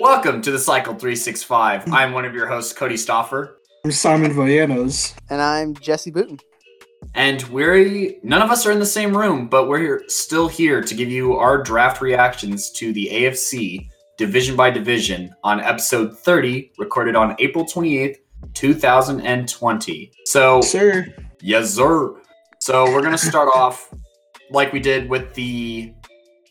Welcome to the Cycle 365. I'm one of your hosts, Cody Stoffer. I'm Simon Voyanos. And I'm Jesse Booten. And we're none of us are in the same room, but we're here, still here to give you our draft reactions to the AFC division by division on episode 30, recorded on April 28th, 2020. So, Sir. yes, sir. So we're gonna start off like we did with the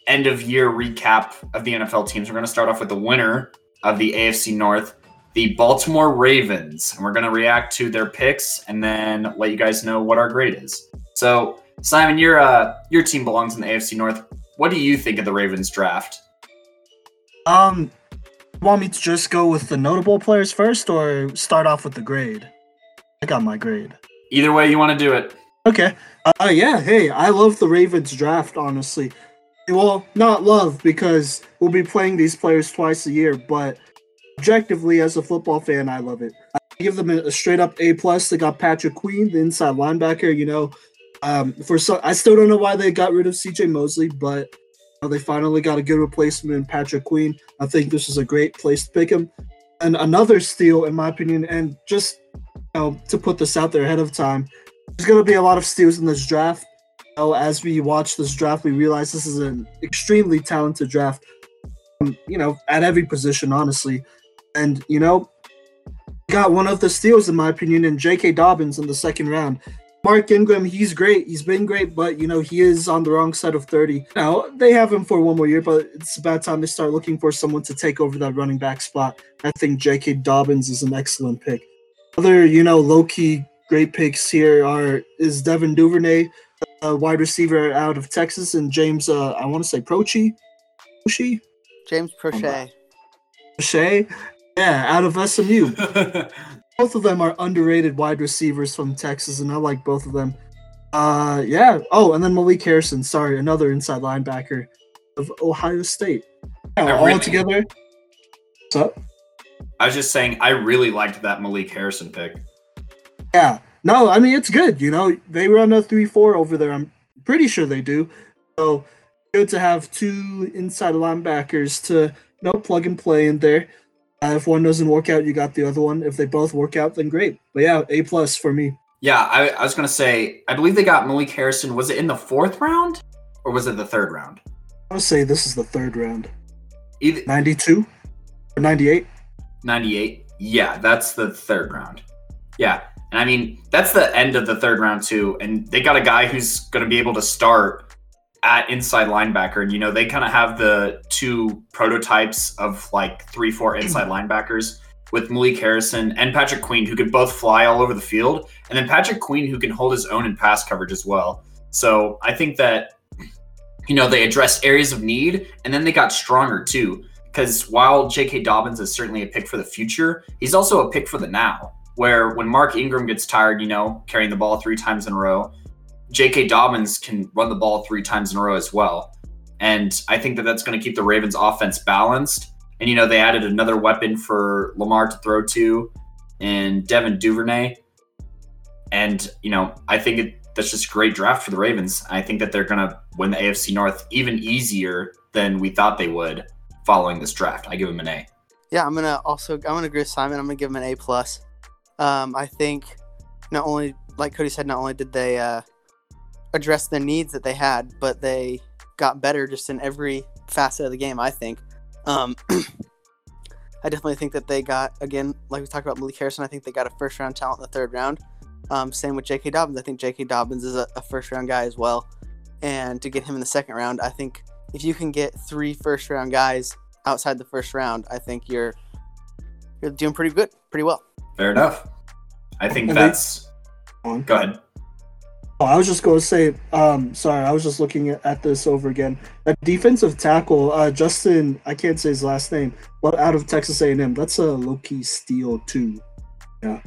end of year recap of the NFL teams. We're gonna start off with the winner of the AFC North, the Baltimore Ravens, and we're gonna react to their picks and then let you guys know what our grade is. So, Simon, your uh, your team belongs in the AFC North. What do you think of the Ravens draft? Um, want me to just go with the notable players first, or start off with the grade? I got my grade. Either way you want to do it. Okay. Uh, yeah. Hey, I love the Ravens draft. Honestly, well, not love because we'll be playing these players twice a year, but objectively, as a football fan, I love it. I give them a, straight up A plus. They got Patrick Queen, the inside linebacker. You know, um, for so I still don't know why they got rid of C.J. Mosley, but you know, they finally got a good replacement in Patrick Queen. I think this is a great place to pick him. And another steal, in my opinion, and just you know, to put this out there ahead of time, there's going to be a lot of steals in this draft. As we watch this draft, we realize this is an extremely talented draft. um, You know, at every position, honestly, and you know, got one of the steals in my opinion in J.K. Dobbins in the second round. Mark Ingram, he's great. He's been great, but you know he is on the wrong side of thirty. Now they have him for one more year, but it's about time they start looking for someone to take over that running back spot. I think J.K. Dobbins is an excellent pick. Other, you know, low key great picks here are is Devin Duvernay, a wide receiver out of Texas, and James. Uh, I want to say Prochi, Prochi, James Prochet. Shea, yeah, out of SMU. both of them are underrated wide receivers from Texas, and I like both of them. Uh, yeah. Oh, and then Malik Harrison. Sorry, another inside linebacker of Ohio State. Yeah, all really- together. What's up? I was just saying I really liked that Malik Harrison pick. Yeah. No, I mean it's good. You know, they run a three-four over there. I'm pretty sure they do. So good to have two inside linebackers to you know plug and play in there. Uh, if one doesn't work out, you got the other one. If they both work out, then great. But yeah, A plus for me. Yeah, I, I was gonna say I believe they got Malik Harrison. Was it in the fourth round or was it the third round? I would say this is the third round. Either 92 or 98. 98. Yeah, that's the third round. Yeah. And I mean, that's the end of the third round, too. And they got a guy who's going to be able to start at inside linebacker. And, you know, they kind of have the two prototypes of like three, four inside linebackers with Malik Harrison and Patrick Queen, who could both fly all over the field. And then Patrick Queen, who can hold his own in pass coverage as well. So I think that, you know, they addressed areas of need and then they got stronger, too because while J.K. Dobbins is certainly a pick for the future, he's also a pick for the now. Where when Mark Ingram gets tired, you know, carrying the ball three times in a row, J.K. Dobbins can run the ball three times in a row as well. And I think that that's going to keep the Ravens' offense balanced. And, you know, they added another weapon for Lamar to throw to and Devin Duvernay. And, you know, I think it, that's just a great draft for the Ravens. I think that they're going to win the AFC North even easier than we thought they would following this draft. I give them an A. Yeah, I'm gonna also I'm gonna agree with Simon. I'm gonna give them an A plus. Um, I think not only like Cody said, not only did they uh, address the needs that they had, but they got better just in every facet of the game. I think. Um, I definitely think that they got again, like we talked about Malik Harrison. I think they got a first round talent in the third round. Um, same with J.K. Dobbins. I think J.K. Dobbins is a, a first round guy as well. And to get him in the second round, I think if you can get three first round guys outside the first round, I think you're you're doing pretty good, pretty well. Fair enough. I think And that's. On. Go ahead. Oh, I was just going to say, um, sorry, I was just looking at, this over again. That defensive tackle, uh, Justin, I can't say his last name, but out of Texas A&M, that's a low key steal too. Yeah.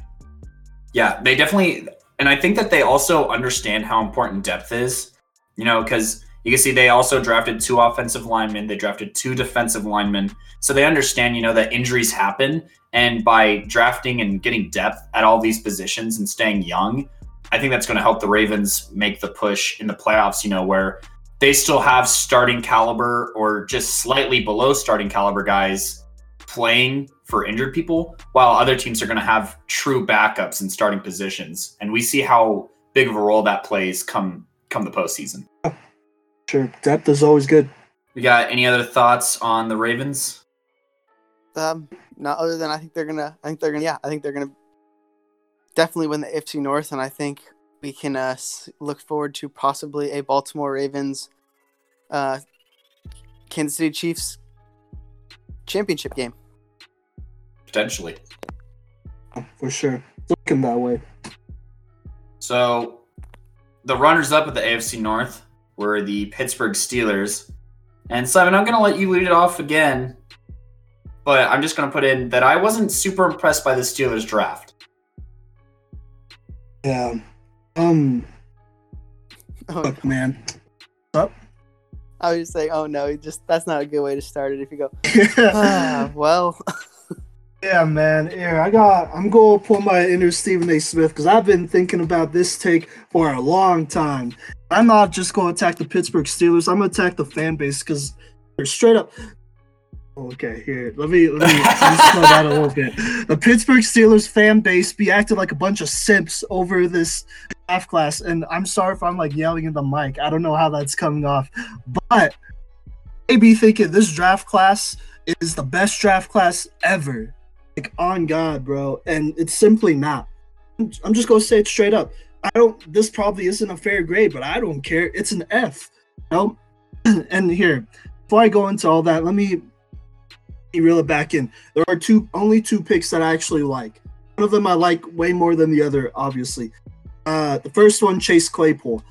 Yeah, they definitely, and I think that they also understand how important depth is. You know, because you can see they also drafted two offensive linemen, they drafted two defensive linemen, so they understand, you know, that injuries happen, and by drafting and getting depth at all these positions and staying young, I think that's going to help the Ravens make the push in the playoffs. You know, where they still have starting caliber or just slightly below starting caliber guys playing for injured people, while other teams are going to have true backups in starting positions, and we see how big of a role that plays come come the postseason. Sure, depth is always good. We got any other thoughts on the Ravens? Um, not other than I think they're gonna. I think they're gonna. Yeah, I think they're gonna definitely win the AFC North, and I think we can uh, look forward to possibly a Baltimore Ravens, uh, Kansas City Chiefs championship game. Potentially, for sure. Looking that way. So, the runners-up of the AFC North were the Pittsburgh Steelers, and Simon, I'm going to let you lead it off again, but I'm just going to put in that I wasn't super impressed by the Steelers draft. Yeah. Um. Oh, Look, man. Up. I was just saying, oh no, just that's not a good way to start it. If you go, ah, well, yeah, man. Here, I got. I'm going to pull my inner Stephen A. Smith because I've been thinking about this take for a long time. I'm not just going to attack the Pittsburgh Steelers. I'm going to attack the fan base because they're straight up. Okay, here. Let me let me, slow down a little bit. The Pittsburgh Steelers fan base be acting like a bunch of simps over this draft class, and I'm sorry if I'm like yelling in the mic. I don't know how that's coming off, but they be thinking this draft class is the best draft class ever. Like on God, bro, and it's simply not. I'm just gonna say it straight up. I don't. This probably isn't a fair grade, but I don't care. It's an F. You know? and here, before I go into all that, let me reel it back in. There are two only two picks that I actually like. One of them I like way more than the other, obviously. Uh, the first one, Chase Claypool.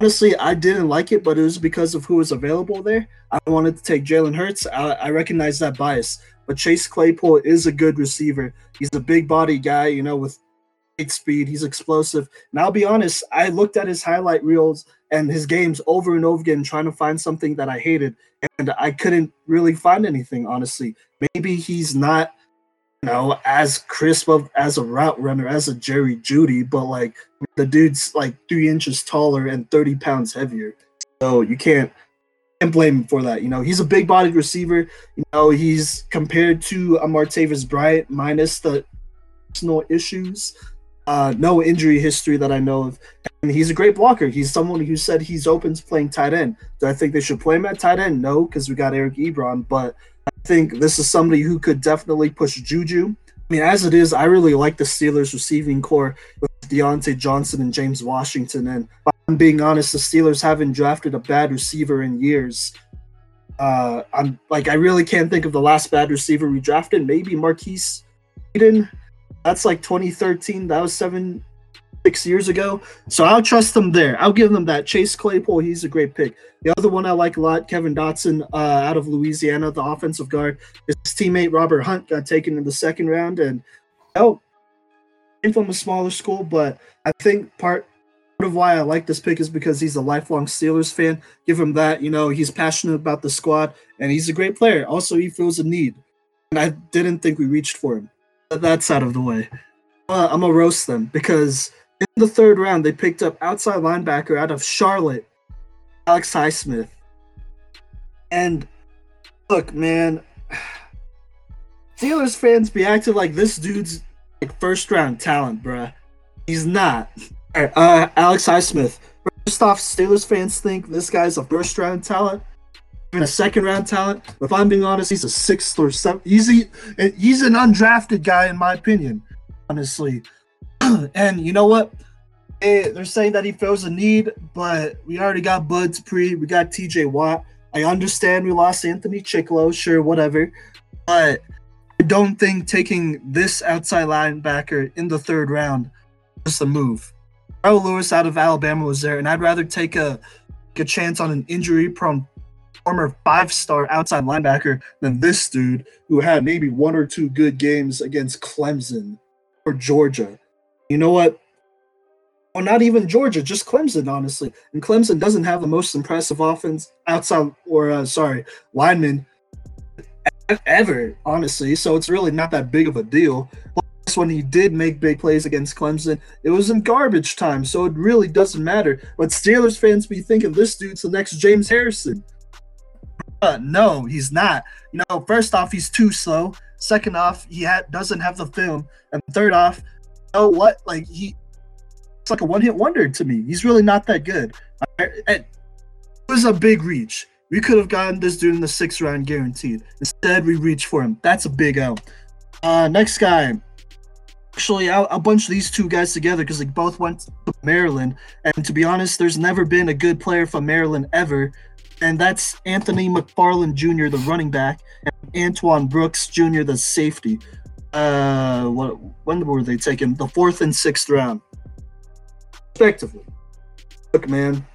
Honestly, I didn't like it, but it was because of who was available there. I wanted to take Jalen Hurts. I, I recognize that bias, but Chase Claypool is a good receiver. He's a big body guy, you know, with speed. He's explosive. And I'll be honest, I looked at his highlight reels and his games over and over again, trying to find something that I hated, and I couldn't really find anything. Honestly, maybe he's not, you know, as crisp of as a route runner as a Jerry Jeudy, but like the dude's like three inches taller and thirty pounds heavier, so you can't can't blame him for that. You know, he's a big bodied receiver. You know, he's compared to a Martavis Bryant minus the personal issues. Uh, no injury history that I know of, and he's a great blocker. He's someone who said he's open to playing tight end. Do I think they should play him at tight end? No, because we got Eric Ebron. But I think this is somebody who could definitely push Juju. I mean, as it is, I really like the Steelers receiving corps with Diontae Johnson and James Washington. And I'm being honest, the Steelers haven't drafted a bad receiver in years. Uh, I'm like, I really can't think of the last bad receiver we drafted. Maybe Markus Wheaton that's like 2013. That was seven, six years ago. So I'll trust them there. I'll give them that. Chase Claypool, he's a great pick. The other one I like a lot, Kevin Dotson, uh, out of Louisiana, the offensive guard. His teammate Robert Hunt got taken in the second round, and oh, came from a smaller school, but I think part part of why I like this pick is because he's a lifelong Steelers fan. Give him that. You know, he's passionate about the squad, and he's a great player. Also, he feels a need, and I didn't think we reached for him that's out of the way. Uh, I'm gonna roast them because in the third round they picked up outside linebacker out of Charlotte, Alex Highsmith. And look, man, Steelers fans be acting like this dude's like first round talent, bruh. He's not. uh, Alex Highsmith. First off, Steelers fans think this guy's a first round talent a second round talent. If I'm being honest, he's a sixth or seventh. He's he's an undrafted guy in my opinion, honestly. and you know what? they're saying that he feels a need, but we already got Bud Dupree, we got TJ Watt. I understand we lost Anthony Chickillo, sure, whatever. But I don't think taking this outside linebacker in the third round is the move. Terrell Lewis out of Alabama was there, and I'd rather take a, a chance on an injury prone former five star outside linebacker than this dude who had maybe one or two good games against Clemson or Georgia. You know what? Or not even Georgia, just Clemson, honestly. And Clemson doesn't have the most impressive offense outside, or uh, sorry, lineman ever, honestly. So it's really not that big of a deal. Plus, when he did make big plays against Clemson, it was in garbage time, so it really doesn't matter. But Steelers fans be thinking this dude's the next James Harrison. Uh, no, he's not. You know, first off, he's too slow. Second off, he ha- doesn't have the film, and third off, you know what? Like he, it's like a one-hit wonder to me. He's really not that good. It was a big reach. We could have gotten this dude in the sixth round guaranteed. Instead, we reached for him. That's a big L. Uh, next guy. Actually, I'll, I'll bunch these two guys together because they both went to Maryland. And to be honest, there's never been a good player from Maryland ever. And that's Anthony McFarland Jr., the running back, and Antoine Brooks Jr., the safety. Uh, what? When were they taken? The fourth and sixth round, respectively. Look, man.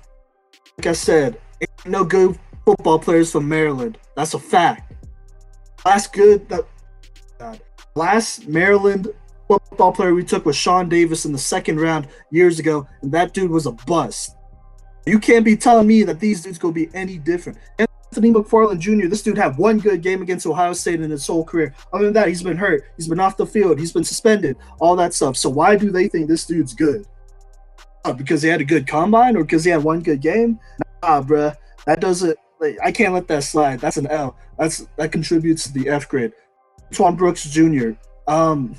Like I said, ain't no good football players from Maryland. That's a fact. Last good that God. last Maryland football player we took was Sean Davis in the second round years ago, and that dude was a bust. You can't be telling me that these dudes gonna be any different. Anthony McFarland Jr., this dude had one good game against Ohio State in his whole career. Other than that, he's been hurt. He's been off the field. He's been suspended. All that stuff. So why do they think this dude's good? Uh, because he had a good combine or because he had one good game? Nah, bruh. That doesn't. Like, I can't let that slide. That's an L. That's that contributes to the F grade. Antoine Brooks Jr. Um,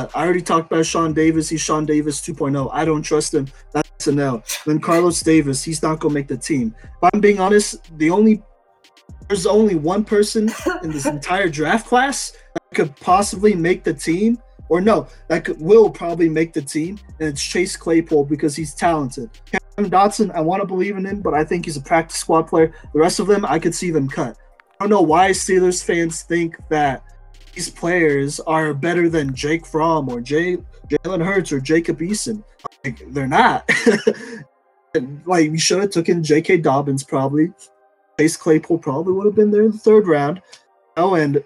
but I already talked about Sean Davis. He's Sean Davis 2.0. I don't trust him. That's a no. Then Carlos Davis. He's not gonna make the team. If I'm being honest, the only there's only one person in this entire draft class that could possibly make the team, or no, that could, will probably make the team, and it's Chase Claypool because he's talented. Kevin Dotson, I want to believe in him, but I think he's a practice squad player. The rest of them, I could see them cut. I don't know why Steelers fans think that these players are better than Jake Fromm or Jay Jalen Hurts or Jacob Eason. Like, they're not. like we should have taken J.K. Dobbins probably. Chase Claypool probably would have been there in the third round. Oh, and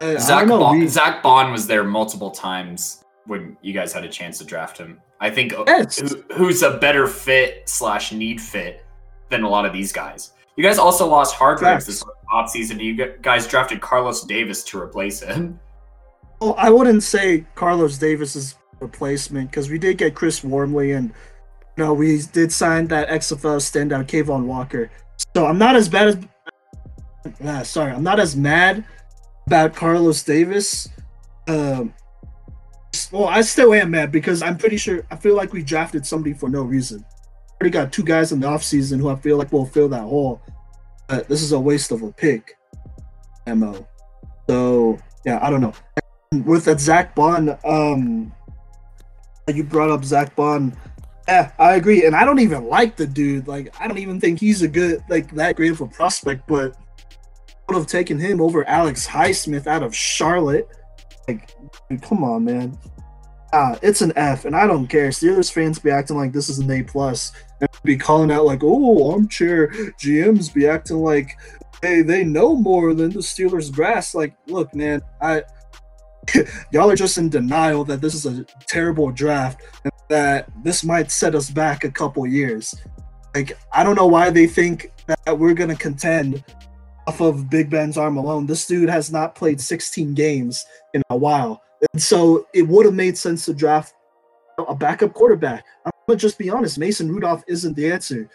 uh, Zach know. Baun, we- Zack Baun was there multiple times when you guys had a chance to draft him. I think uh, Yes. who, who's a better fit slash need fit than a lot of these guys. You guys also lost Hargreaves this offseason. You guys drafted Carlos Davis to replace him. Well, I wouldn't say Carlos Davis's replacement because we did get Chris Wormley and you know we did sign that XFL standout Cavon Walker. So I'm not as bad as ah, sorry, I'm not as mad about Carlos Davis. Um, well, I still am mad because I'm pretty sure I feel like we drafted somebody for no reason. Already got two guys in the offseason who I feel like will fill that hole. But this is a waste of a pick. Mo. So yeah, I don't know with that Zack Baun, um, you brought up Zack Baun. Yeah, I agree, and I don't even like the dude. Like, I don't even think he's a good, like, that great of a prospect. But I would have taken him over Alex Highsmith out of Charlotte. Like, dude, come on, man. Ah, it's an F, and I don't care. Steelers fans be acting like this is an A plus, and be calling out like, "Oh, armchair GMs be acting like they they know more than the Steelers brass." Like, look, man, I y'all are just in denial that this is a terrible draft and that this might set us back a couple years. Like I don't know why they think that we're gonna contend off of Big Ben's arm alone. This dude has not played 16 games in a while, and so it would have made sense to draft a backup quarterback. I'm gonna just be honest. Mason Rudolph isn't the answer.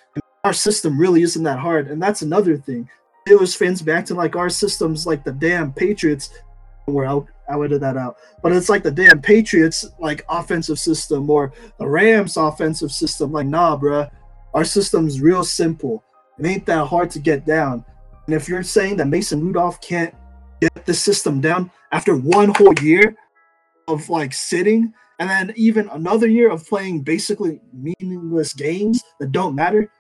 Our system really isn't that hard, and that's another thing. Steelers fans be acting like our system's like the damn Patriots. Where I'll, I'll edit that out. But it's like the damn Patriots like offensive system or the Rams offensive system. Like, nah, bruh. Our system's real simple. It ain't that hard to get down. And if you're saying that Mason Rudolph can't get the system down after one whole year of like sitting, and then even another year of playing basically meaningless games that don't matter,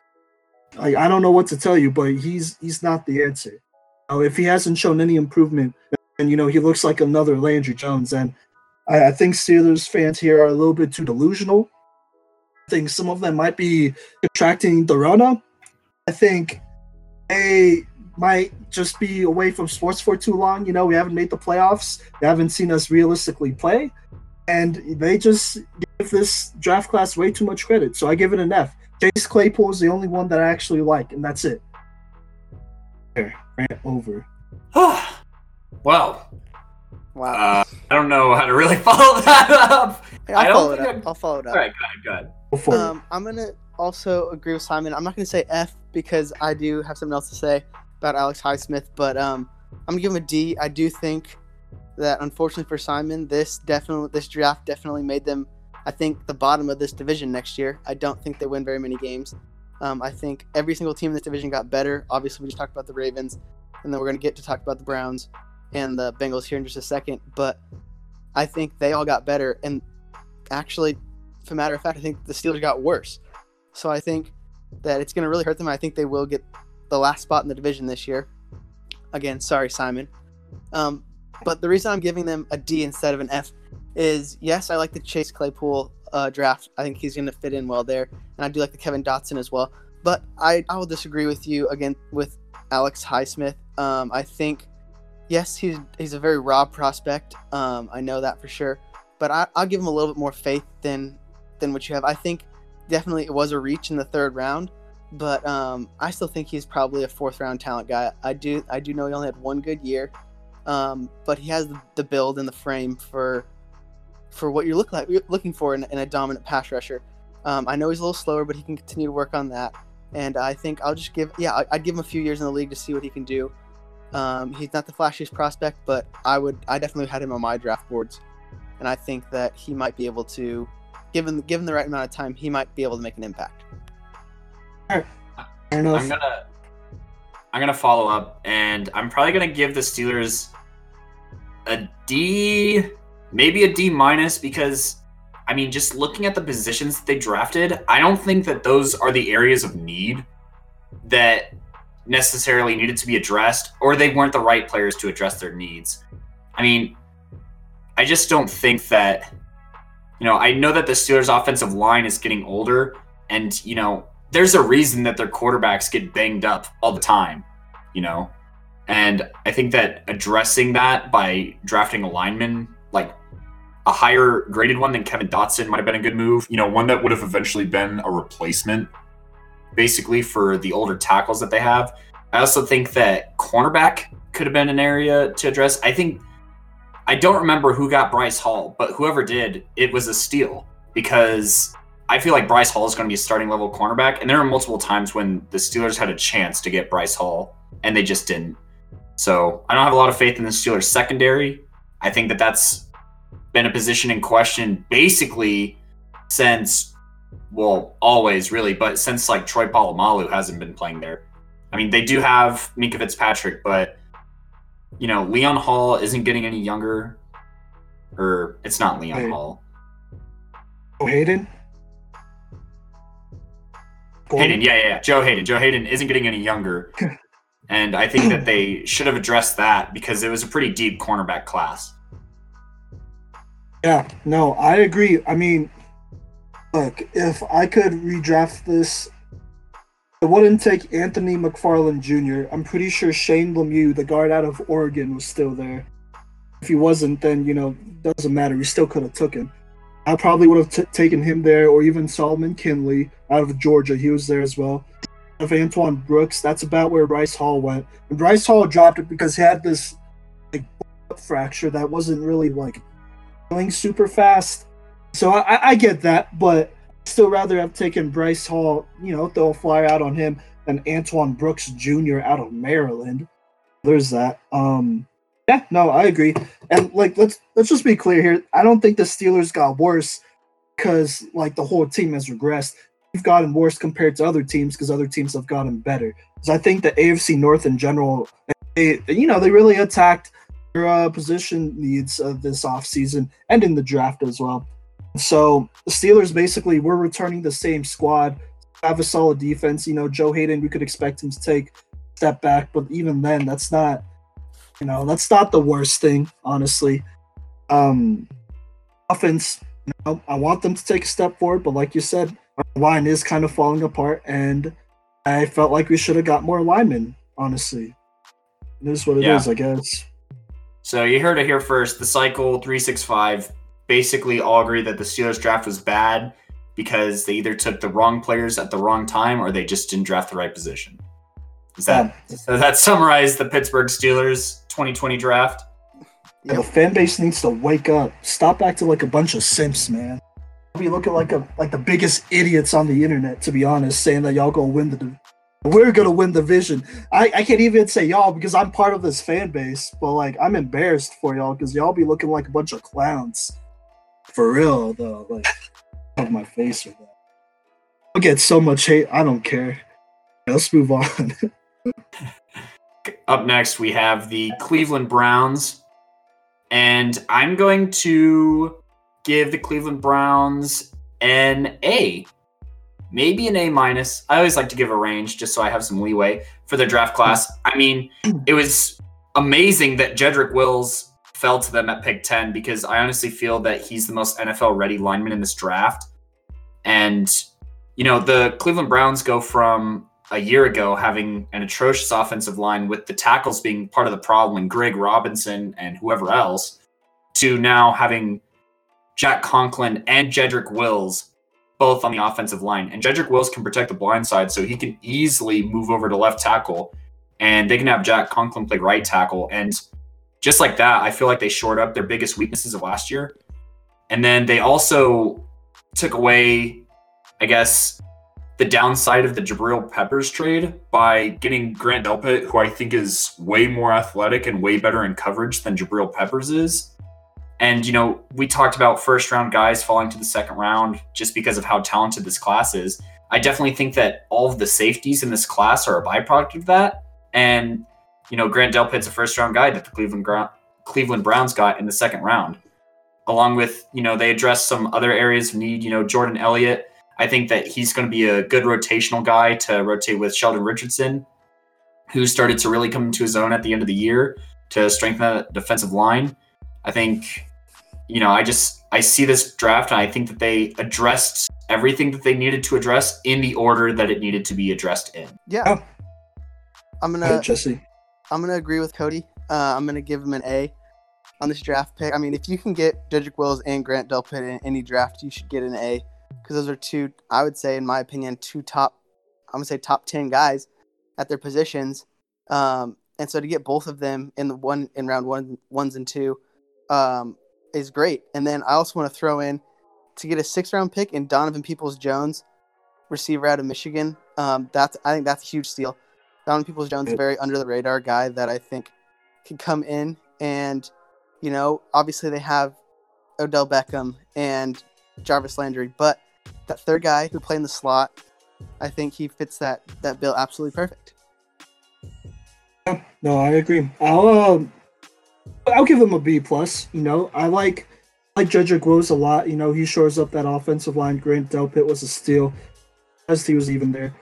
like I don't know what to tell you, but he's he's not the answer. Uh, if he hasn't shown any improvement, and you know he looks like another Landry Jones, and I, I think Steelers fans here are a little bit too delusional. I think some of them might be contracting the Rona. I think they might just be away from sports for too long. You know, we haven't made the playoffs. They haven't seen us realistically play. And they just give this draft class way too much credit. So I give it an F. Chase Claypool is the only one that I actually like, and that's it. There, rant over. well, Wow. uh, I don't know how to really follow that up. Hey, I I'll don't follow it up. I'm- I'll follow it up. All right, go ahead, go ahead. Go. Um, I'm gonna also agree with Simon. I'm not gonna say F because I do have something else to say about Alex Highsmith, but um, I'm gonna give him a D. I do think that unfortunately for Simon, this definitely this draft definitely made them, I think, the bottom of this division next year. I don't think they win very many games. Um, I think every single team in this division got better. Obviously, we just talked about the Ravens, and then we're going to get to talk about the Browns and the Bengals here in just a second. But I think they all got better, and actually, for a matter of fact, I think the Steelers got worse. So I think that it's going to really hurt them. I think they will get the last spot in the division this year. Again, sorry, Simon. Um, but the reason I'm giving them a D instead of an F is yes, I like the Chase Claypool uh, draft. I think he's going to fit in well there, and I do like the Kevin Dotson as well. But I, I will disagree with you again with Alex Highsmith. Um, I think yes, he's he's a very raw prospect. Um, I know that for sure. But I, I'll give him a little bit more faith than than what you have. I think definitely it was a reach in the third round, but um, I still think he's probably a fourth round talent guy. I do I do know he only had one good year, um, but he has the, the, build and the frame for for what you're look like you're looking for in, in, a dominant pass rusher. Um, I know he's a little slower, but he can continue to work on that. And I think I'll just give yeah I, would give him a few years in the league to see what he can do. Um, he's not the flashiest prospect, but I would I definitely had him on my draft boards, and I think that he might be able to, given given the right amount of time, he might be able to make an impact. I'm gonna I'm gonna follow up, and I'm probably gonna give the Steelers a D, maybe a D minus, because I mean, just looking at the positions that they drafted, I don't think that those are the areas of need that necessarily needed to be addressed, or they weren't the right players to address their needs. I mean, I just don't think that, you know, I know that the Steelers' offensive line is getting older, and, you know, there's a reason that their quarterbacks get banged up all the time, you know? And I think that addressing that by drafting a lineman, like a higher graded one than Kevin Dotson, might have been a good move. You know, one that would have eventually been a replacement basically for the older tackles that they have. I also think that cornerback could have been an area to address. I think I don't remember who got Bryce Hall, but whoever did, it was a steal because I feel like Bryce Hall is going to be a starting level cornerback. And there are multiple times when the Steelers had a chance to get Bryce Hall and they just didn't. So I don't have a lot of faith in the Steelers secondary. I think that that's been a position in question basically since well, always really, but since like Troy Polamalu hasn't been playing there. I mean, they do have Minkah Fitzpatrick, but you know, Leon Hall isn't getting any younger. Or it's not Leon. Hall. Oh, Haden? Haden, yeah, yeah, yeah. Joe Haden. Joe Haden isn't getting any younger. and I think that they should have addressed that because it was a pretty deep cornerback class. Yeah, no, I agree. I mean, Look, if I could redraft this, I wouldn't take Anthony McFarland Jr. I'm pretty sure Shane Lemieux, the guard out of Oregon, was still there. If he wasn't, then you know doesn't matter. We still could have took him. I probably would have t- taken him there, or even Solomon Kindley out of Georgia. He was there as well. Of Antoine Brooks, that's about where Bryce Hall went. And Bryce Hall dropped it because he had this like fracture that wasn't really like going super fast. So I, I get that, but i still rather have taken Bryce Hall, you know, throw a flyer out on him than Antoine Brooks Jr. out of Maryland. There's that. Um yeah, no, I agree. And like let's let's just be clear here. I don't think the Steelers got worse because like the whole team has regressed. We've gotten worse compared to other teams because other teams have gotten better. Because I think the AFC North in general, they, you know, they really attacked their uh, position needs uh, this offseason and in the draft as well. So the Steelers basically were returning the same squad, have a solid defense. You know, Joe Haden, we could expect him to take step back, but even then, that's not, you know, that's not the worst thing, honestly. Um, offense, you know, I want them to take a step forward, but like you said, our line is kind of falling apart, and I felt like we should have got more linemen. Honestly, it is what it yeah. is, I guess. So you heard it here first. The cycle three six five basically all agree that the Steelers draft was bad because they either took the wrong players at the wrong time or they just didn't draft the right position. Is that does that summarize the Pittsburgh Steelers 2020 draft? Yeah, the fan base needs to wake up. Stop acting like a bunch of simps, man. We looking like a like the biggest idiots on the internet, to be honest, saying that y'all gonna win the We're gonna win the division. I, I can't even say y'all because I'm part of this fan base, but like I'm embarrassed for y'all because y'all be looking like a bunch of clowns. For real though, like of my face with that. I'll get so much hate. I don't care. Let's move on. Up next, we have the Cleveland Browns. And I'm going to give the Cleveland Browns an A. Maybe an A minus. I always like to give a range just so I have some leeway for the draft class. I mean, it was amazing that Jedrick Wills fell to them at pick 10 because I honestly feel that he's the most NFL ready lineman in this draft. And, you know, the Cleveland Browns go from a year ago having an atrocious offensive line with the tackles being part of the problem and Greg Robinson and whoever else to now having Jack Conklin and Jedrick Wills both on the offensive line. And Jedrick Wills can protect the blind side, so he can easily move over to left tackle and they can have Jack Conklin play right tackle. And just like that, I feel like they shored up their biggest weaknesses of last year. And then they also took away, I guess, the downside of the Jabril Peppers trade by getting Grant Delpit, who I think is way more athletic and way better in coverage than Jabril Peppers is. And, you know, we talked about first round guys falling to the second round just because of how talented this class is. I definitely think that all of the safeties in this class are a byproduct of that. And, you know, Grant Delpit's a first round guy that the Cleveland, Cleveland Browns got in the second round. Along with, you know, they addressed some other areas of need. You know, Jordan Elliott I think that he's going to be a good rotational guy to rotate with Sheldon Richardson, who started to really come into his own at the end of the year to strengthen that defensive line. I think, you know, I just I see this draft and I think that they addressed everything that they needed to address in the order that it needed to be addressed in. Yeah. Oh. I'm gonna Jesse. I'm gonna agree with Cody. Uh, I'm gonna give him an A on this draft pick. I mean, if you can get Jedrick Wills and Grant Delpit in any draft, you should get an A because those are two, I would say, in my opinion, two top, I'm gonna say top ten guys at their positions. Um, and so to get both of them in the one in round one, ones and two, um, is great. And then I also want to throw in to get a six round pick in Donovan Peoples Jones, receiver out of Michigan. Um, that's I think that's a huge steal. Donovan Peoples Jones, a very under the radar guy that I think can come in and, you know, obviously they have Odell Beckham and Jarvis Landry, but that third guy who played in the slot, I think he fits that that bill absolutely perfect. No, I agree. I'll um, I'll give him a B plus. You know, I like like Jedrick Wills a lot. You know, he shores up that offensive line. Grant Delpit was a steal, as he was even there.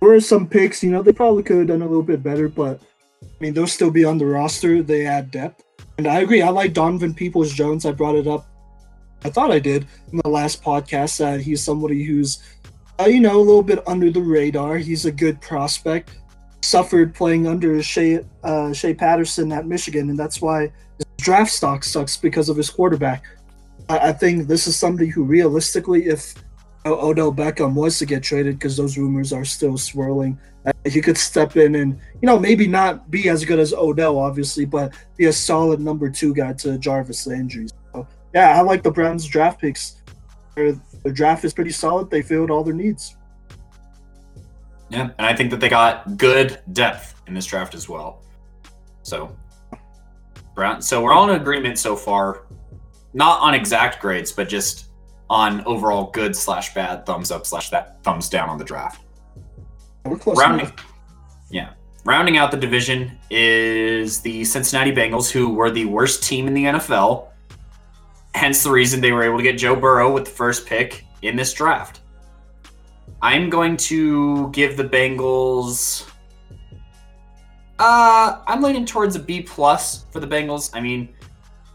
There were some picks. You know, they probably could have done a little bit better, but I mean, they'll still be on the roster. They add depth, and I agree. I like Donovan Peoples Jones. I brought it up I thought I did in the last podcast that he's somebody who's, uh, you know, a little bit under the radar. He's a good prospect. Suffered playing under Shea uh, Shea Patterson at Michigan, and that's why his draft stock sucks because of his quarterback. I, I think this is somebody who realistically, if Odell Beckham was to get traded, because those rumors are still swirling, uh, he could step in and you know maybe not be as good as Odell, obviously, but be a solid number two guy to Jarvis Landry. So yeah, I like the Browns draft picks. Their, their draft is pretty solid. They filled all their needs. Yeah, and I think that they got good depth in this draft as well. So, Brown. So we're all in agreement so far, not on exact grades, but just on overall good slash bad, thumbs up slash that thumbs down on the draft. We're close Rounding, enough. yeah. Rounding out the division is the Cincinnati Bengals, who were the worst team in the NFL Hence the reason they were able to get Joe Burrow with the first pick in this draft. I'm going to give the Bengals. Uh, I'm leaning towards a B plus for the Bengals. I mean,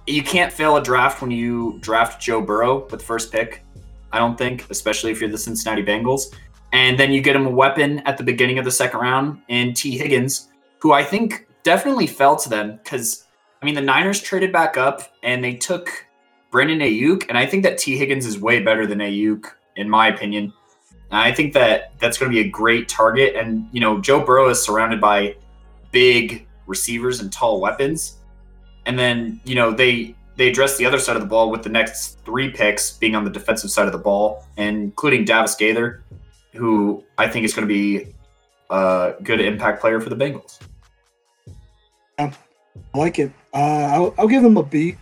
you can't fail a draft when you draft Joe Burrow with the first pick. I don't think, especially if you're the Cincinnati Bengals. And then you get him a weapon at the beginning of the second round in Tee Higgins, who I think definitely fell to them because, I mean, the Niners traded back up and they took Brandon Aiyuk, and I think that Tee Higgins is way better than Aiyuk, in my opinion. I think that that's going to be a great target. And you know, Joe Burrow is surrounded by big receivers and tall weapons. And then you know they they address the other side of the ball with the next three picks being on the defensive side of the ball, including Davis Gaither, who I think is going to be a good impact player for the Bengals. I like it. Uh, I'll, I'll give him a B.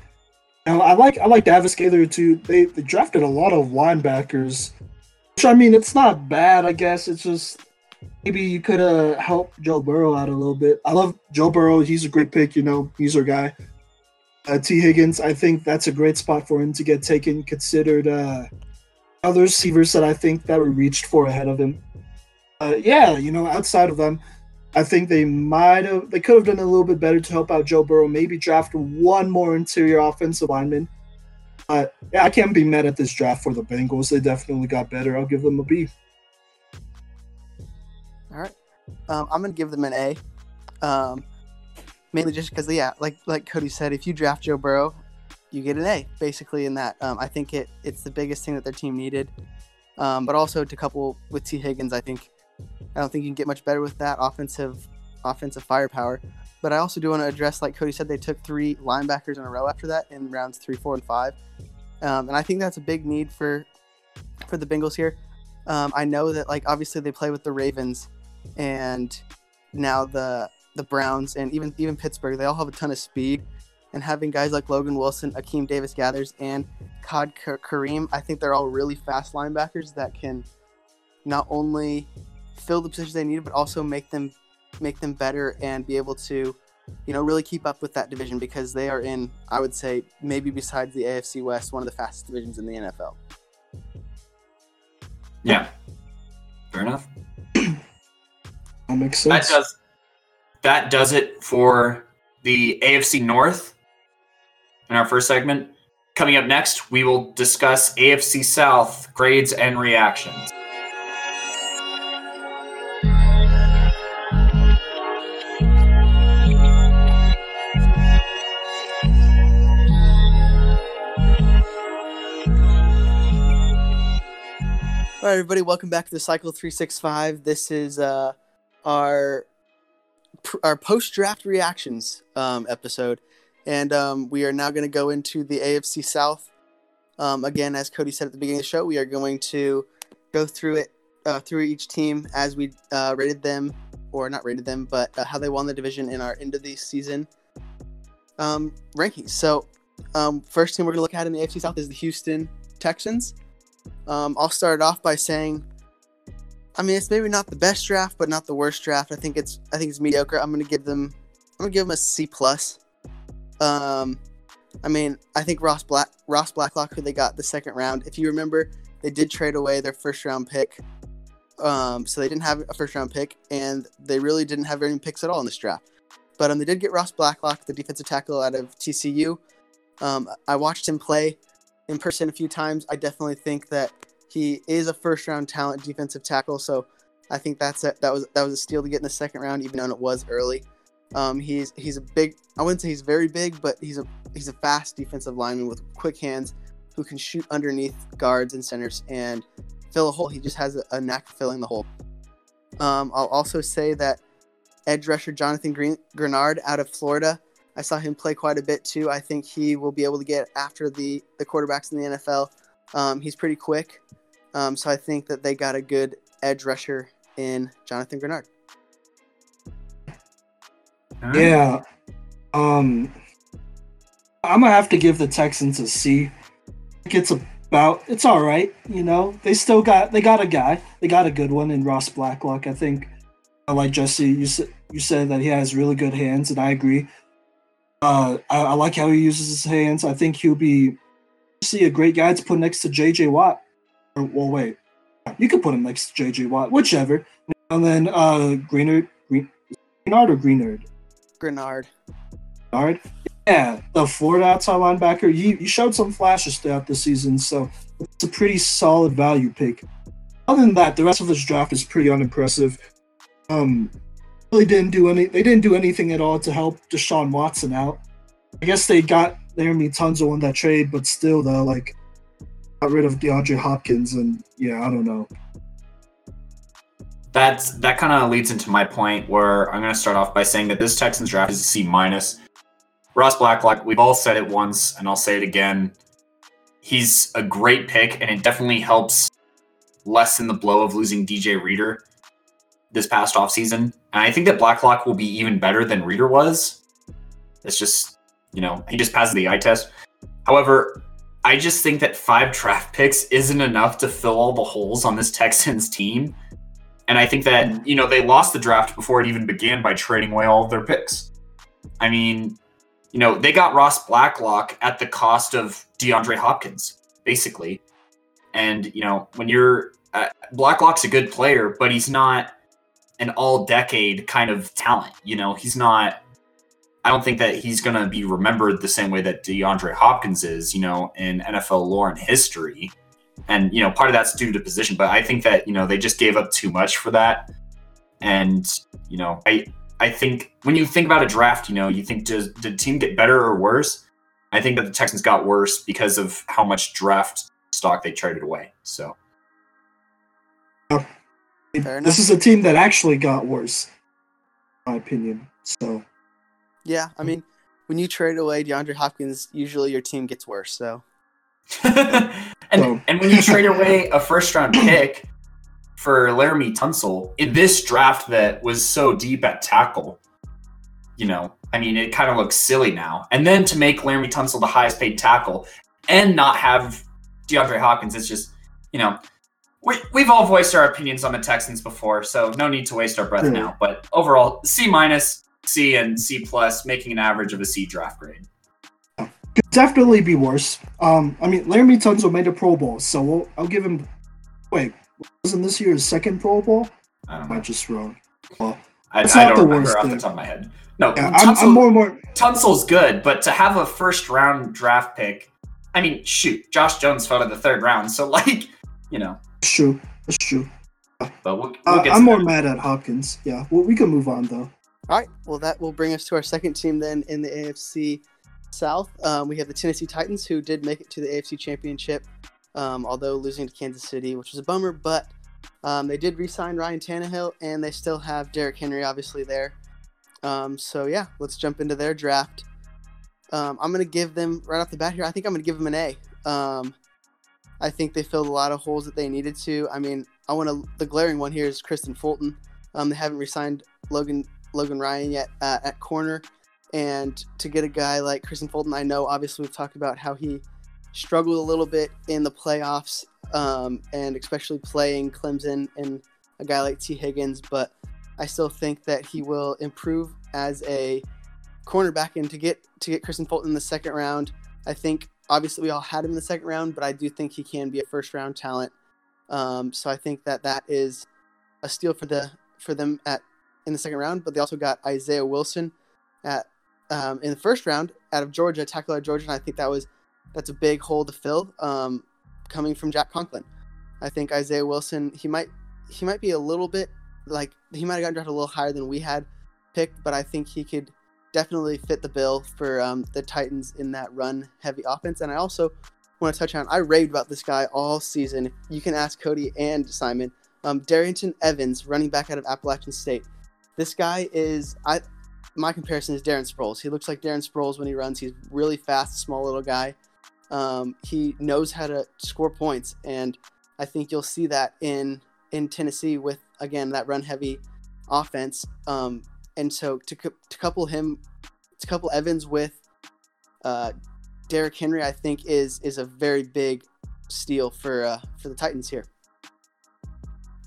Now, I like I like Davis Gaither too. They, they drafted a lot of linebackers, which I mean it's not bad. I guess it's just maybe you could have helped Joe Burrow out a little bit. I love Joe Burrow. He's a great pick. You know, he's our guy. Uh, Tee Higgins, I think that's a great spot for him to get taken. Considered uh, other receivers that I think that were reached for ahead of him. Uh, yeah, you know, outside of them, I think they might have they could have done a little bit better to help out Joe Burrow. Maybe draft one more interior offensive lineman. But yeah, I can't be mad at this draft for the Bengals. They definitely got better. I'll give them a B. All right, um, I'm gonna give them an A. Um, mainly just because, yeah, like like Cody said, if you draft Joe Burrow, you get an A basically in that. Um, I think it it's the biggest thing that their team needed. Um, but also to couple with Tee Higgins, I think I don't think you can get much better with that offensive offensive firepower. But I also do want to address, like Cody said, they took three linebackers in a row after that in rounds three, four, and five, um, and I think that's a big need for for the Bengals here. Um, I know that like obviously they play with the Ravens, and now the the Browns and even even Pittsburgh. They all have a ton of speed, and having guys like Logan Wilson, Akeem Davis Gathers, and Khalid Kareem, I think they're all really fast linebackers that can not only fill the positions they need, but also make them make them better and be able to, you know, really keep up with that division because they are in, I would say, maybe besides the AFC West, one of the fastest divisions in the NFL. Yeah, fair enough. That makes sense. That does that does it for the AFC North in our first segment. Coming up next, we will discuss AFC South grades and reactions. Right, everybody, welcome back to the Cycle 365. This is uh, our our post draft reactions um, episode, and um, we are now going to go into the AFC South. Um, again, as Cody said at the beginning of the show, we are going to go through it uh, through each team as we uh, rated them, or not rated them, but uh, how they won the division in our end of the season um, rankings. So, um, first team we're going to look at in the AFC South is the Houston Texans. Um, I'll start off by saying, I mean, it's maybe not the best draft, but not the worst draft. I think it's I think it's mediocre. I'm gonna give them I'm gonna give them a C plus. Um, I mean, I think Ross Black Ross Blacklock, who they got the second round. If you remember, they did trade away their first round pick. Um, so they didn't have a first round pick, and they really didn't have any picks at all in this draft. But um, they did get Ross Blacklock, the defensive tackle out of TCU. Um, I watched him play in person a few times. I definitely think that he is a first round talent defensive tackle. So I think that's a, that was that was a steal to get in the second round, even though it was early. Um, he's he's a big. I wouldn't say he's very big, but he's a he's a fast defensive lineman with quick hands who can shoot underneath guards and centers and fill a hole. He just has a, a knack filling the hole. Um, I'll also say that edge rusher Jonathan Green, Greenard out of Florida I saw him play quite a bit too. I think he will be able to get after the the quarterbacks in the NFL. Um, he's pretty quick, um, so I think that they got a good edge rusher in Jonathan Greenard. Yeah, um, I'm gonna have to give the Texans a C. It's about it's all right, you know. They still got they got a guy, they got a good one in Ross Blacklock. I think, I like Jesse, you said you said that he has really good hands, and I agree. Uh, I, I, like how he uses his hands. I think he'll be see a great guy to put next to JJ Watt. Or, well, wait, you could put him next to JJ Watt, whichever. And then uh, Greenard, Green, Greenard or Greenard? Greenard. Greenard. Yeah, the Florida outside linebacker. He, he showed some flashes throughout the season, so it's a pretty solid value pick. Other than that, the rest of this draft is pretty unimpressive. Um, really didn't do any. They didn't do anything at all to help Deshaun Watson out. I guess they got Laremy Tunsil in that trade, but still, though, like got rid of DeAndre Hopkins, and yeah, I don't know. That's that kind of leads into my point where I'm going to start off by saying that this Texans draft is a C minus. Ross Blacklock, we've all said it once, and I'll say it again. He's a great pick, and it definitely helps lessen the blow of losing DJ Reader this past offseason. And I think that Blacklock will be even better than Reader was. It's just, you know, he just passes the eye test. However, I just think that five draft picks isn't enough to fill all the holes on this Texans team. And I think that, you know, they lost the draft before it even began by trading away all of their picks. I mean, you know, they got Ross Blacklock at the cost of DeAndre Hopkins, basically. And, you know, when you're uh, Blacklock's a good player, but he's not an all decade kind of talent. You know, he's not I don't think that he's going to be remembered the same way that DeAndre Hopkins is, you know, in NFL lore and history. And, you know, part of that's due to position, but I think that, you know, they just gave up too much for that. And, you know, I I think when you think about a draft, you know, you think does did team get better or worse? I think that the Texans got worse because of how much draft stock they traded away. So this is a team that actually got worse, in my opinion. So yeah, I mean, when you trade away DeAndre Hopkins, usually your team gets worse. So, and oh. and when you trade away a first round pick for Laremy Tunsil in this draft that was so deep at tackle, you know, I mean, it kind of looks silly now. And then to make Laremy Tunsil the highest paid tackle and not have DeAndre Hopkins, it's just, you know, we, we've all voiced our opinions on the Texans before, so no need to waste our breath mm. now. But overall, C minus C and C plus, making an average of a C draft grade. Could definitely be worse. Um, I mean, Laremy Tunsil made a Pro Bowl, so we'll, I'll give him. Wait, wasn't this year's second Pro Bowl? I don't know. I just wrong? Well, I, I don't remember worst off thing. the top of my head. No, yeah, Tunsil, I'm, I'm more and more. Tunsil's good, but to have a first round draft pick, I mean, shoot, Josh Jones fell to the third round, so like, you know. It's true. That's true. But we'll, we'll uh, I'm more mad at Hopkins. Yeah, well, we can move on though. All right. Well, that will bring us to our second team then in the AFC South. Um, we have the Tennessee Titans, who did make it to the AFC Championship, um, although losing to Kansas City, which was a bummer. But um, they did re-sign Ryan Tannehill, and they still have Derrick Henry, obviously there. Um, so yeah, let's jump into their draft. Um, I'm gonna give them right off the bat here. I think I'm gonna give them an A. Um, I think they filled a lot of holes that they needed to. I mean, I want to. The glaring one here is Kristian Fulton. they haven't re-signed Logan Logan Ryan yet uh, at corner. And to get a guy like Kristian Fulton, I know obviously we've talked about how he struggled a little bit in the playoffs, um, and especially playing Clemson and a guy like Tee Higgins. But I still think that he will improve as a cornerback. And to get to get Kristian Fulton in the second round, I think obviously we all had him in the second round, but I do think he can be a first round talent. Um, so I think that that is a steal for the for them at in the second round, but they also got Isaiah Wilson at um, in the first round out of Georgia, tackle out of Georgia, and I think that was that's a big hole to fill um, coming from Jack Conklin. I think Isaiah Wilson he might he might be a little bit like he might have gotten drafted a little higher than we had picked, but I think he could definitely fit the bill for um, the Titans in that run heavy offense. And I also want to touch on I raved about this guy all season. You can ask Cody and Simon. Um, Darrynton Evans, running back out of Appalachian State. This guy is I my comparison is Darren Sproles. He looks like Darren Sproles when he runs. He's really fast, small little guy. Um, he knows how to score points, and I think you'll see that in in Tennessee with again that run heavy offense. Um, and so to, to couple him, to couple Evans with uh, Derrick Henry, I think is is a very big steal for uh, for the Titans here.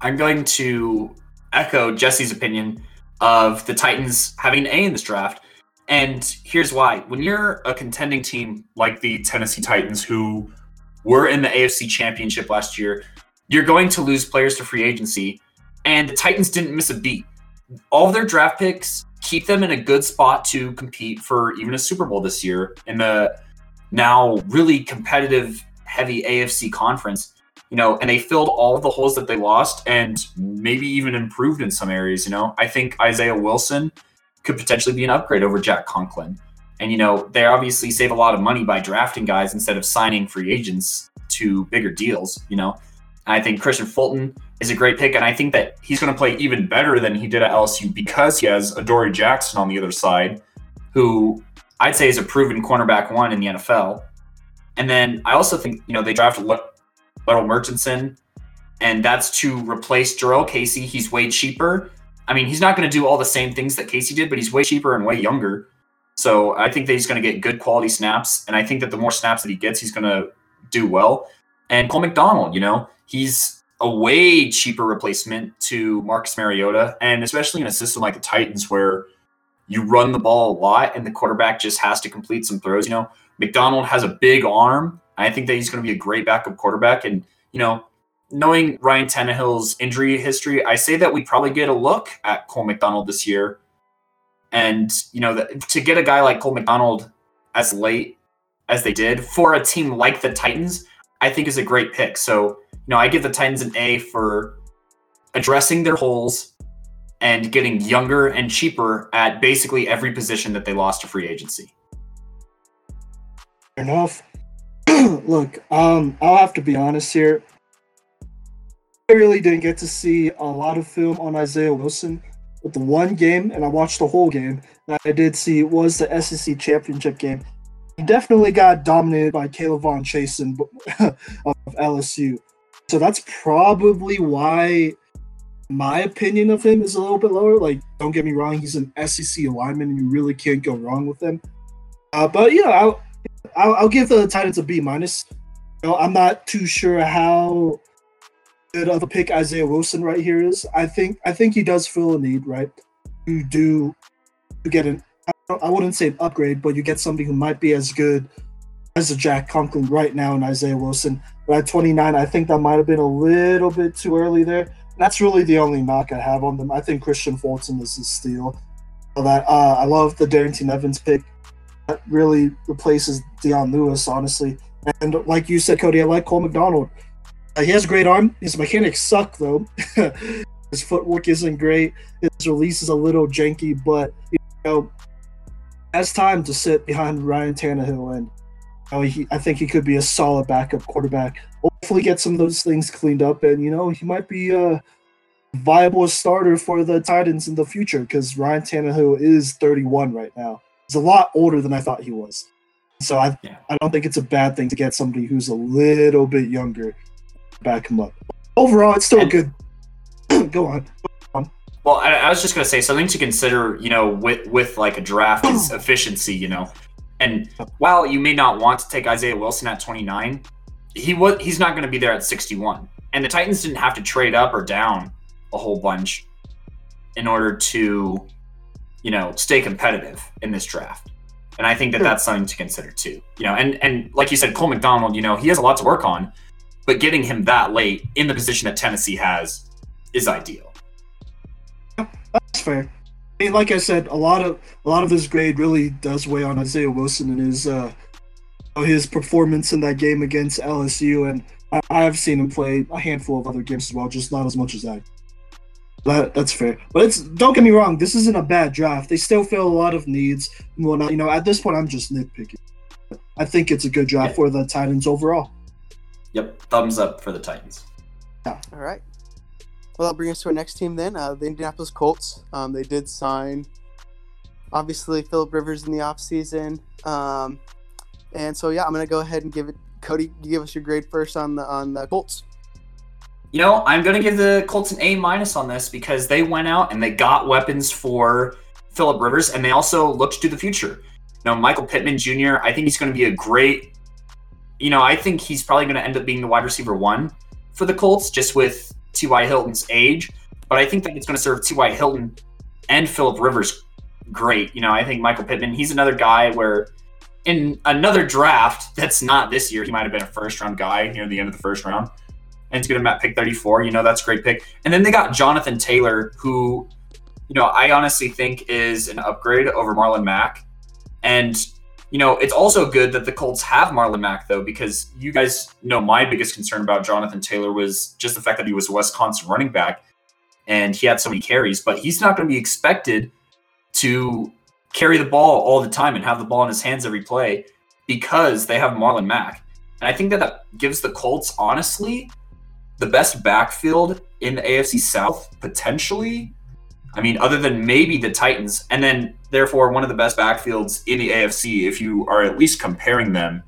I'm going to echo Jesse's opinion of the Titans having an A in this draft. And here's why. When you're a contending team like the Tennessee Titans, who were in the AFC Championship last year, you're going to lose players to free agency. And the Titans didn't miss a beat. All of their draft picks keep them in a good spot to compete for even a Super Bowl this year in the now really competitive, heavy AFC conference you know, and they filled all the holes that they lost and maybe even improved in some areas. You know, I think Isaiah Wilson could potentially be an upgrade over Jack Conklin. And, you know, they obviously save a lot of money by drafting guys instead of signing free agents to bigger deals, you know. And I think Kristian Fulton is a great pick. And I think that he's going to play even better than he did at LSU because he has Adoree Jackson on the other side, who I'd say is a proven cornerback one in the NFL. And then I also think, you know, they drafted Larrell Murchison, and that's to replace Jurrell Casey. He's way cheaper, I mean, he's not going to do all the same things that Casey did, but he's way cheaper and way younger. So I think that he's going to get good quality snaps, and I think that the more snaps that he gets, he's going to do well. And Cole McDonald, you know, he's a way cheaper replacement to Marcus Mariota, and especially in a system like the Titans where you run the ball a lot and the quarterback just has to complete some throws. You know, McDonald has a big arm. I think that he's going to be a great backup quarterback, and you know, knowing Ryan Tannehill's injury history, I say that we probably get a look at Cole McDonald this year. And, you know, the, to get a guy like Cole McDonald as late as they did for a team like the Titans, I think is a great pick. So, you know, I give the Titans an A for addressing their holes and getting younger and cheaper at basically every position that they lost to free agency. Fair enough. Look, um, I'll have to be honest here. I really didn't get to see a lot of film on Isaiah Wilson. But the one game, and I watched the whole game, that I did see was the SEC championship game. He definitely got dominated by K'Lavon Chaisson of LSU. So that's probably why my opinion of him is a little bit lower. Like, don't get me wrong, he's an SEC lineman, and you really can't go wrong with him. Uh, but yeah, I'll, I'll, I'll give the Titans a B minus. You know, I'm not too sure how good of a pick Isaiah Wilson right here is. I think I think he does fill a need, right? You do you get an I wouldn't say an upgrade, but you get somebody who might be as good as a Jack Conklin right now in Isaiah Wilson. But at 29, I think that might have been a little bit too early there. That's really the only knock I have on them. I think Kristian Fulton is a steal. That uh, I love the Darrynton Evans pick. That really replaces Dion Lewis, honestly. And like you said, Cody, I like Cole McDonald. Uh, he has a great arm. His mechanics suck though. His footwork isn't great. His release is a little janky, but you know, has time to sit behind Ryan Tannehill, and know, he, I think he could be a solid backup quarterback. Hopefully, get some of those things cleaned up, and you know, he might be a viable starter for the Titans in the future because Ryan Tannehill is 31 right now. He's a lot older than I thought he was. So I, yeah. I don't think it's a bad thing to get somebody who's a little bit younger back him up. Overall, it's still and, good. Go on. Well, I, I, was just gonna say something to consider. You know, with with like a draft is efficiency. You know, and while you may not want to take Isaiah Wilson at 29, he was he's not going to be there at 61. And the Titans didn't have to trade up or down a whole bunch in order to, you know, stay competitive in this draft. And I think that that's something to consider too. You know, and and like you said, Cole McDonald, you know, he has a lot to work on but getting him that late in the position that Tennessee has is ideal. That's fair. I mean, like I said, a lot of a lot of his grade really does weigh on Isaiah Wilson and his uh, his performance in that game against LSU, and I, I have seen him play a handful of other games as well, just not as much as that. That that's fair, but it's don't get me wrong. This isn't a bad draft. They still fill a lot of needs and whatnot. You know, at this point, I'm just nitpicking. I think it's a good draft yeah. for the Titans overall. Yep, thumbs up for the Titans. Yeah. All right. Well, that'll bring us to our next team then. Uh, the Indianapolis Colts. Um, they did sign, obviously, Philip Rivers in the offseason. Um, and so, yeah, I'm going to go ahead and give it. Cody, give us your grade first on the on the Colts. You know, I'm going to give the Colts an A minus on this because they went out and they got weapons for Philip Rivers, and they also looked to the future. Know, Michael Pittman Jr. I think he's going to be a great you know, I think he's probably going to end up being the wide receiver one for the Colts, just with T.Y. Hilton's age. But I think that it's going to serve T.Y. Hilton and Philip Rivers great. You know, I think Michael Pittman, he's another guy where in another draft that's not this year, he might have been a first round guy near the end of the first round. And he's going to at pick 34. You know, that's a great pick. And then they got Jonathan Taylor, who, you know, I honestly think is an upgrade over Marlon Mack. And you know, it's also good that the Colts have Marlon Mack though, because you guys know my biggest concern about Jonathan Taylor was just the fact that he was a Wisconsin running back and he had so many carries, but he's not going to be expected to carry the ball all the time and have the ball in his hands every play because they have Marlon Mack. And I think that that gives the Colts honestly the best backfield in the AFC South potentially I mean, other than maybe the Titans, and then therefore one of the best backfields in the AFC if you are at least comparing them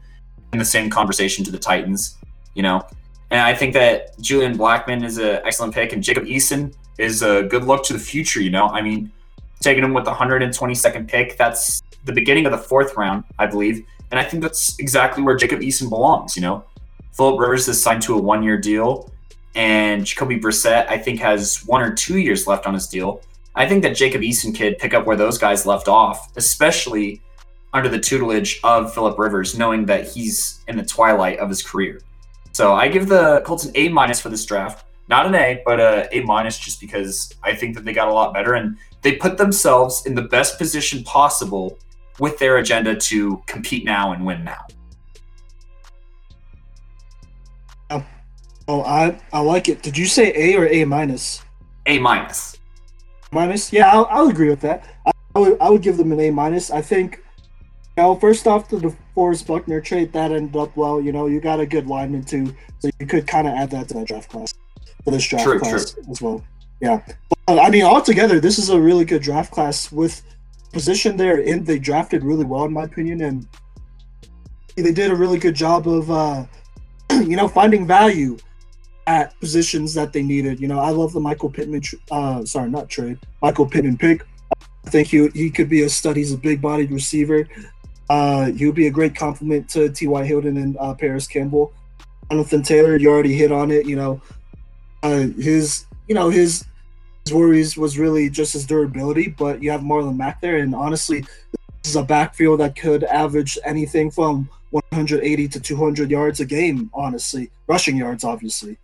in the same conversation to the Titans, you know. And I think that Julian Blackmon is an excellent pick, and Jacob Eason is a good look to the future. You know, I mean, taking him with the 122nd pick, that's the beginning of the fourth round, I believe, and I think that's exactly where Jacob Eason belongs. You know, Philip Rivers is signed to a one-year deal, and Jacoby Brissett, I think, has one or two years left on his deal. I think that Jacob Eason could pick up where those guys left off, especially under the tutelage of Philip Rivers, knowing that he's in the twilight of his career. So I give the Colts an A minus for this draft. Not an A, but a A minus just because I think that they got a lot better and they put themselves in the best position possible with their agenda to compete now and win now. Oh, I I like it. Did you say A or A minus? A minus. Minus? Yeah, I'll, I'll agree with that. I, I would I would give them an A minus. I think. You know, first off, the DeForest Buckner trade that ended up well. You know, you got a good lineman too, so you could kind of add that to that draft class for this draft True, class as well. Yeah, but, I mean, altogether, this is a really good draft class with position there, and they drafted really well in my opinion, and they did a really good job of, uh, you know, finding value at positions that they needed. You know, I love the Michael Pittman. Uh, sorry, not trade. Michael Pittman pick. I think he he could be a stud. He's a big-bodied receiver. Uh, he would be a great compliment to T.Y. Hilton and uh, Parris Campbell. Jonathan Taylor, you already hit on it. You know, uh, his you know his his worries was really just his durability, but you have Marlon Mack there, and honestly, this is a backfield that could average anything from 180 to 200 yards a game. Honestly, rushing yards, obviously.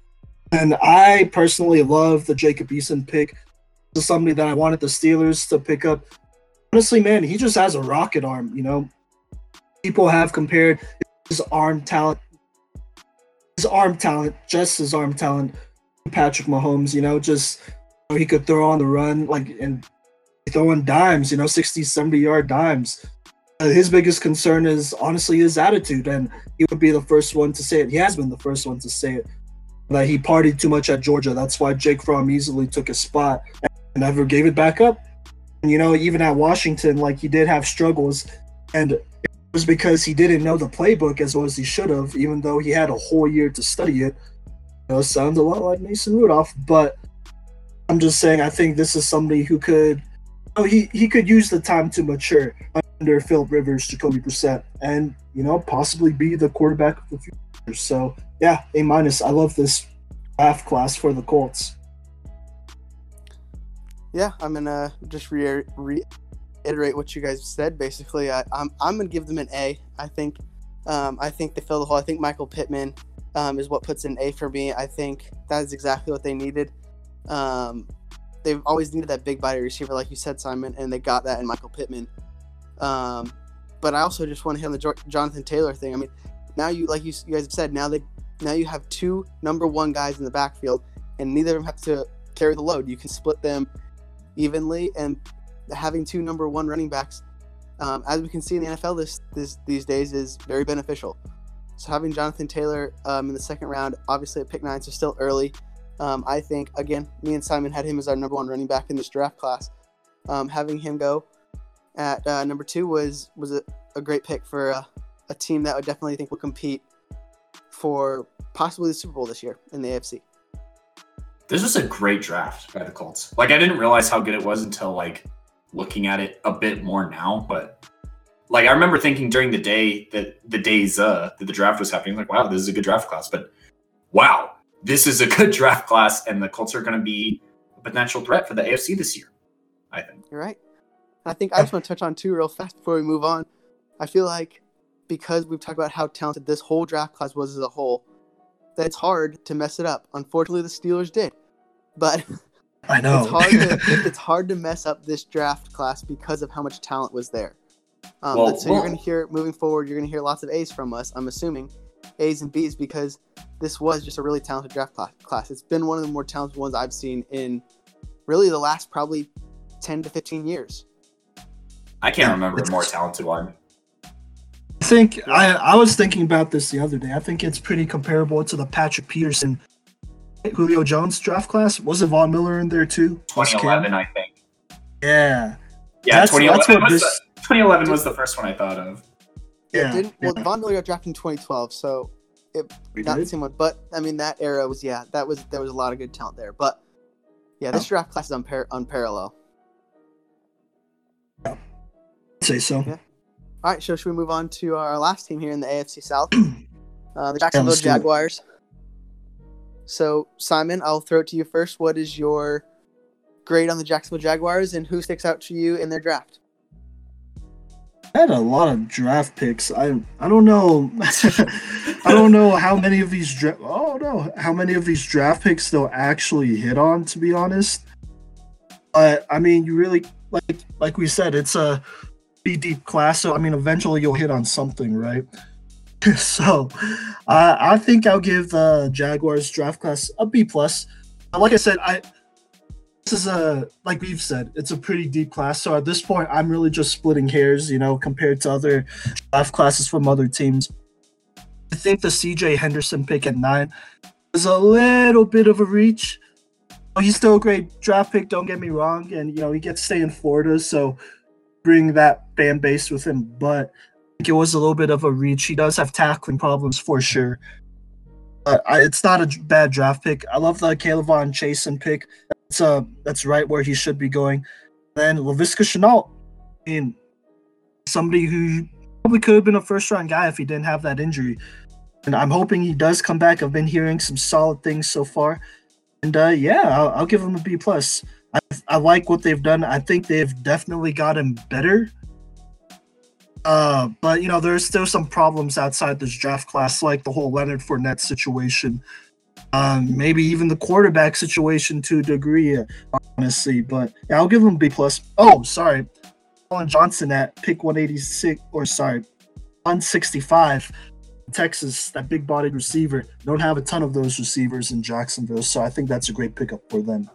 And I personally love the Jacob Eason pick. This is somebody that I wanted the Steelers to pick up. Honestly, man, he just has a rocket arm. You know, people have compared his arm talent, his arm talent, just his arm talent, Patrick Mahomes. You know, just you know, he could throw on the run like and throwing dimes. You know, 60, 70 yard dimes. Uh, his biggest concern is honestly his attitude, and he would be the first one to say it. He has been the first one to say it that he partied too much at Georgia. That's why Jake Fromm easily took his spot and never gave it back up. And, you know, even at Washington, like he did have struggles, and it was because he didn't know the playbook as well as he should have, even though he had a whole year to study it. You know, sounds a lot like Mason Rudolph, but I'm just saying I think this is somebody who could, oh, he he could use the time to mature under Philip Rivers, Jacoby Brissett, and you know possibly be the quarterback of the future. So yeah, A minus. I love this draft class for the Colts. Yeah, I'm gonna just re- reiterate what you guys said. Basically, I, I'm I'm gonna give them an A. I think um, I think they fill the hole. I think Michael Pittman um, is what puts an A for me. I think that is exactly what they needed. Um, they've always needed that big body receiver, like you said, Simon, and they got that in Michael Pittman. Um, but I also just want to hit on the Jo- Jonathan Taylor thing. I mean, now you like you, you guys have said, now they now you have two number one guys in the backfield, and neither of them have to carry the load. You can split them evenly, and having two number one running backs, um, as we can see in the NFL this, this these days, is very beneficial. So having Jonathan Taylor um, in the second round, obviously at pick nine, so still early. Um, I think again, me and Simon had him as our number one running back in this draft class. Um, having him go at uh, number two was was a, a great pick for a, a team that I definitely think will compete for possibly the Super Bowl this year in the AFC. This was a great draft by the Colts. Like I didn't realize how good it was until like looking at it a bit more now, but like I remember thinking during the day that the days uh that the draft was happening, like, wow, this is a good draft class. But wow, this is a good draft class, and the Colts are gonna be a potential threat for the AFC this year. I think. You're right. I think I just want to touch on two real fast before we move on. I feel like because we've talked about how talented this whole draft class was as a whole, that it's hard to mess it up. Unfortunately, the Steelers did, but I know. it's hard. To, it's hard to mess up this draft class because of how much talent was there. Um, Well, so you're going to hear moving forward. You're going to hear lots of A's from us. I'm assuming A's and B's because this was just a really talented draft cla- class. It's been one of the more talented ones I've seen in really the last probably 10 to 15 years. I can't remember a more talented one. I think I, I was thinking about this the other day. I think it's pretty comparable to the Patrick Peterson, Julio Jones draft class. Wasn't Von Miller in there too? Was Cam? 2011, I think. Yeah, Yeah, That's- 2011 that's what was this- the, 2011 was the first one I thought of. yeah. didn't, well, yeah. Von Miller got drafted in 2012, so We not the same one. But I mean, that era was yeah, that was there was a lot of good talent there. But Yeah, this oh. draft class is unpar- unparalleled. I'd say so. Yeah. All right, so should we move on to our last team here in the AFC South? Uh, the Jacksonville let's do it. Jaguars. So, Simon, I'll throw it to you first. What is your grade on the Jacksonville Jaguars, and who sticks out to you in their draft? I had a lot of draft picks. I I don't know. I don't know how many of these dra- oh no, how many of these draft picks they'll actually hit on. To be honest, but I mean, you really like like we said, it's a be deep class. So I mean, eventually you'll hit on something, right? so, uh, I think I'll give the Jaguars draft class a B plus. Uh, Like I said, I this is a like we've said, it's a pretty deep class. So at this point, I'm really just splitting hairs, you know, compared to other draft classes from other teams. I think the CJ Henderson pick at nine is a little bit of a reach. He's still a great draft pick, don't get me wrong, and you know he gets to stay in Florida, so bring that fan base with him. But it was a little bit of a reach. He does have tackling problems for sure, but I, it's not a bad draft pick. I love the K'Lavon Chaisson pick. That's uh that's right where he should be going. Then Laviska Shenault, I mean, somebody who probably could have been a first round guy if he didn't have that injury. And I'm hoping he does come back. I've been hearing some solid things so far, and uh, yeah, I'll, I'll give him a B plus. I, I like what they've done. I think they've definitely gotten better. Uh, but you know, there's still some problems outside this draft class, like the whole Leonard Fournette situation um, maybe even the quarterback situation to a degree, honestly. But yeah, I'll give him B plus. Oh, sorry, Collin Johnson at pick 186, or sorry, 165. Texas, that big-bodied receiver. Don't have a ton of those receivers in Jacksonville, so I think that's a great pickup for them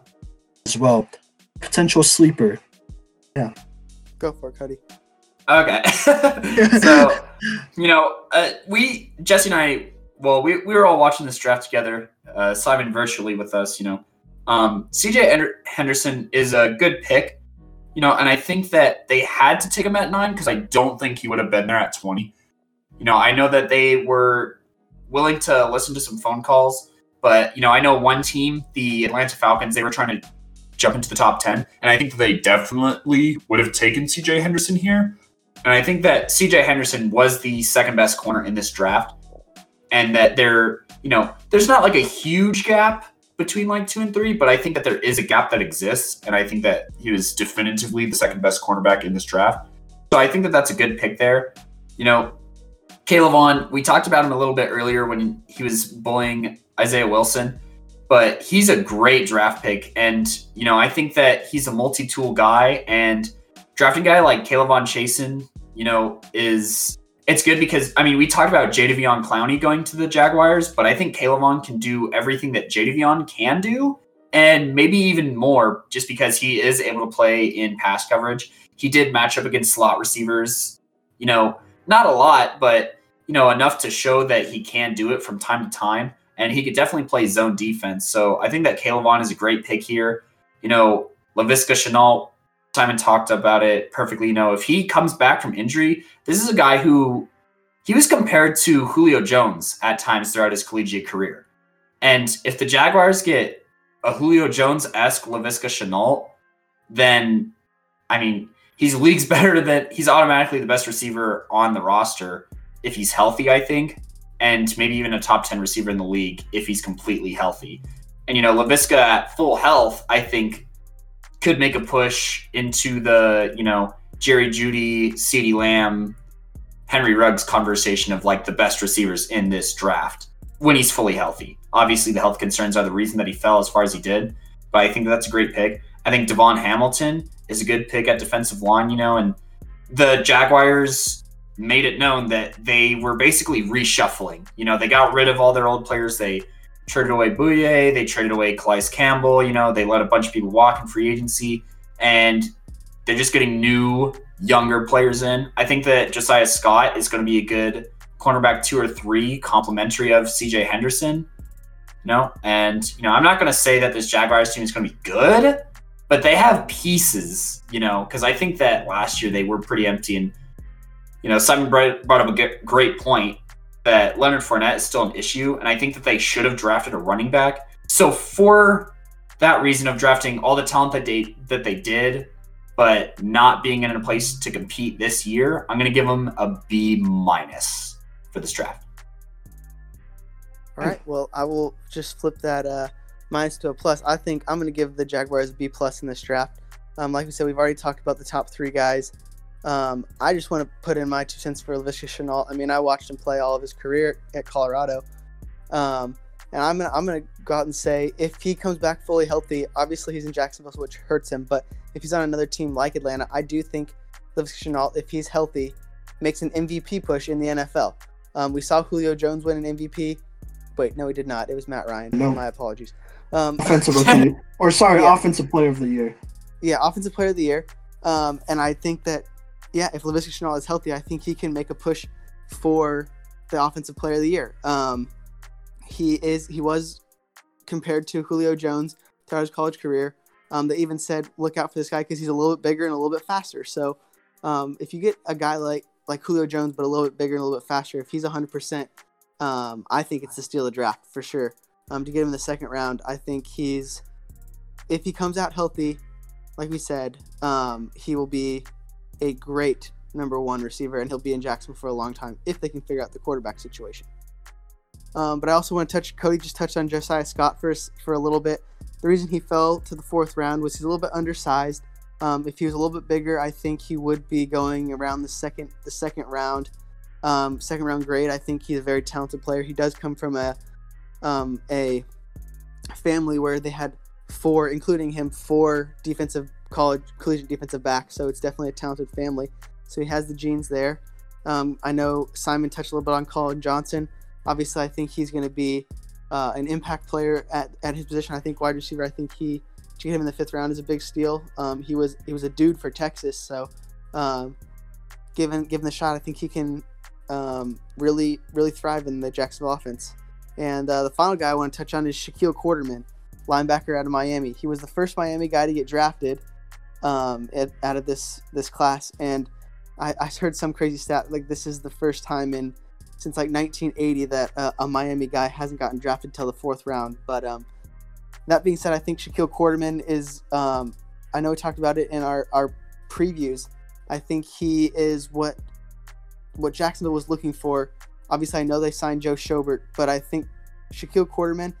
as well. Potential sleeper. Yeah. Go for it, Cody. Okay. so, you know, uh, we, Jesse and I, well, we, we were all watching this draft together, uh, Simon virtually with us, you know. Um, CJ Henderson is a good pick, you know, and I think that they had to take him at nine because I don't think he would have been there at 20. You know, I know that they were willing to listen to some phone calls, but, you know, I know one team, the Atlanta Falcons, they were trying to jump into the top 10, and I think they definitely would have taken CJ Henderson here. And I think that CJ Henderson was the second best corner in this draft. And that there, you know, there's not like a huge gap between like two and three, but I think that there is a gap that exists. And I think that he was definitively the second best cornerback in this draft. So I think that that's a good pick there. You know, K'Lavon, we talked about him a little bit earlier when he was bullying Isaiah Wilson, but he's a great draft pick. And, you know, I think that he's a multi tool guy and drafting guy like K'Lavon Chaisson, you know, is it's good because I mean we talked about Jadeveon Clowney going to the Jaguars, but I think Caleb can do everything that Jadavion can do, and maybe even more, just because he is able to play in pass coverage. He did match up against slot receivers, you know, not a lot, but you know enough to show that he can do it from time to time, and he could definitely play zone defense. So I think that Caleb is a great pick here. You know, Laviska Shenault Simon talked about it perfectly. You know, if he comes back from injury, this is a guy who he was compared to Julio Jones at times throughout his collegiate career. And if the Jaguars get a Julio Jones esque Laviska Shenault, then I mean, he's leagues better than he's automatically the best receiver on the roster if he's healthy, I think, and maybe even a top 10 receiver in the league if he's completely healthy. And you know, Laviska at full health, I think could make a push into the, you know, Jerry Jeudy, CeeDee Lamb, Henry Ruggs conversation of like the best receivers in this draft when he's fully healthy. Obviously, the health concerns are the reason that he fell as far as he did, but I think that's a great pick. I think DaVon Hamilton is a good pick at defensive line, you know, and the Jaguars made it known that they were basically reshuffling. You know, they got rid of all their old players. They traded away Bouye, they traded away Calais Campbell, you know, they let a bunch of people walk in free agency, and they're just getting new, younger players in. I think that Josiah Scott is going to be a good cornerback two or three, complementary of CJ Henderson. You know, and you know, I'm not going to say that this Jaguars team is going to be good, but they have pieces. You know, because I think that last year they were pretty empty, and you know, Simon brought brought up a great point that Leonard Fournette is still an issue, and I think that they should have drafted a running back. So for that reason of drafting all the talent that they that they did, but not being in a place to compete this year, I'm going to give them a B minus for this draft. All right. Well, I will just flip that uh, minus to a plus. I think I'm going to give the Jaguars a B plus in this draft. Um, like we said, we've already talked about the top three guys. Um, I just want to put in my two cents for Laviska Shenault. I mean, I watched him play all of his career at Colorado. Um, and I'm gonna I'm gonna go out and say if he comes back fully healthy, obviously he's in Jacksonville, which hurts him. But if he's on another team like Atlanta, I do think Laviska Shenault, if he's healthy, makes an MVP push in the NFL. Um, we saw Julio Jones win an MVP. Wait, no, he did not. It was Matt Ryan. No. My apologies. Um, Offensive or sorry, Yeah. offensive player of the year. yeah, offensive player of the year. Um, and I think that, yeah, if Laviska Shenault is healthy, I think he can make a push for the offensive player of the year. Um, he is he was compared to Julio Jones throughout his college career. Um, they even said look out for this guy because he's a little bit bigger and a little bit faster. So um, if you get a guy like like Julio Jones but a little bit bigger and a little bit faster, if he's 100%, um, I think it's the steal of the draft for sure. Um, to get him in the second round, I think he's if he comes out healthy, like we said, um, he will be a great number one receiver, and he'll be in Jacksonville for a long time if they can figure out the quarterback situation. Um, but I also want to touch. Cody just touched on Josiah Scott for for a little bit. The reason he fell to the fourth round was he's a little bit undersized. Um, if he was a little bit bigger, I think he would be going around the second the second round, um, second round grade. I think he's a very talented player. He does come from a um, a family where they had four, including him, four defensive college collegiate defensive back, So it's definitely a talented family. So he has the genes there. Um, I know Simon touched a little bit on Collin Johnson. Obviously, I think he's going to be uh, an impact player at, at his position. I think wide receiver. I think he to get him in the fifth round is a big steal. Um, he was he was a dude for Texas, so um, given given the shot, I think he can um, really really thrive in the Jacksonville offense. And uh, the final guy I want to touch on is Shaquille Quarterman, linebacker out of Miami. He was the first Miami guy to get drafted um, out of this this class, and I, I heard some crazy stat like this is the first time in since like 1980 that uh, a Miami guy hasn't gotten drafted till the fourth round. But um, that being said, I think Shaquille Quarterman is. Um, I know we talked about it in our our previews. I think he is what what Jacksonville was looking for. Obviously, I know they signed Joe Schobert, but I think Shaquille Quarterman,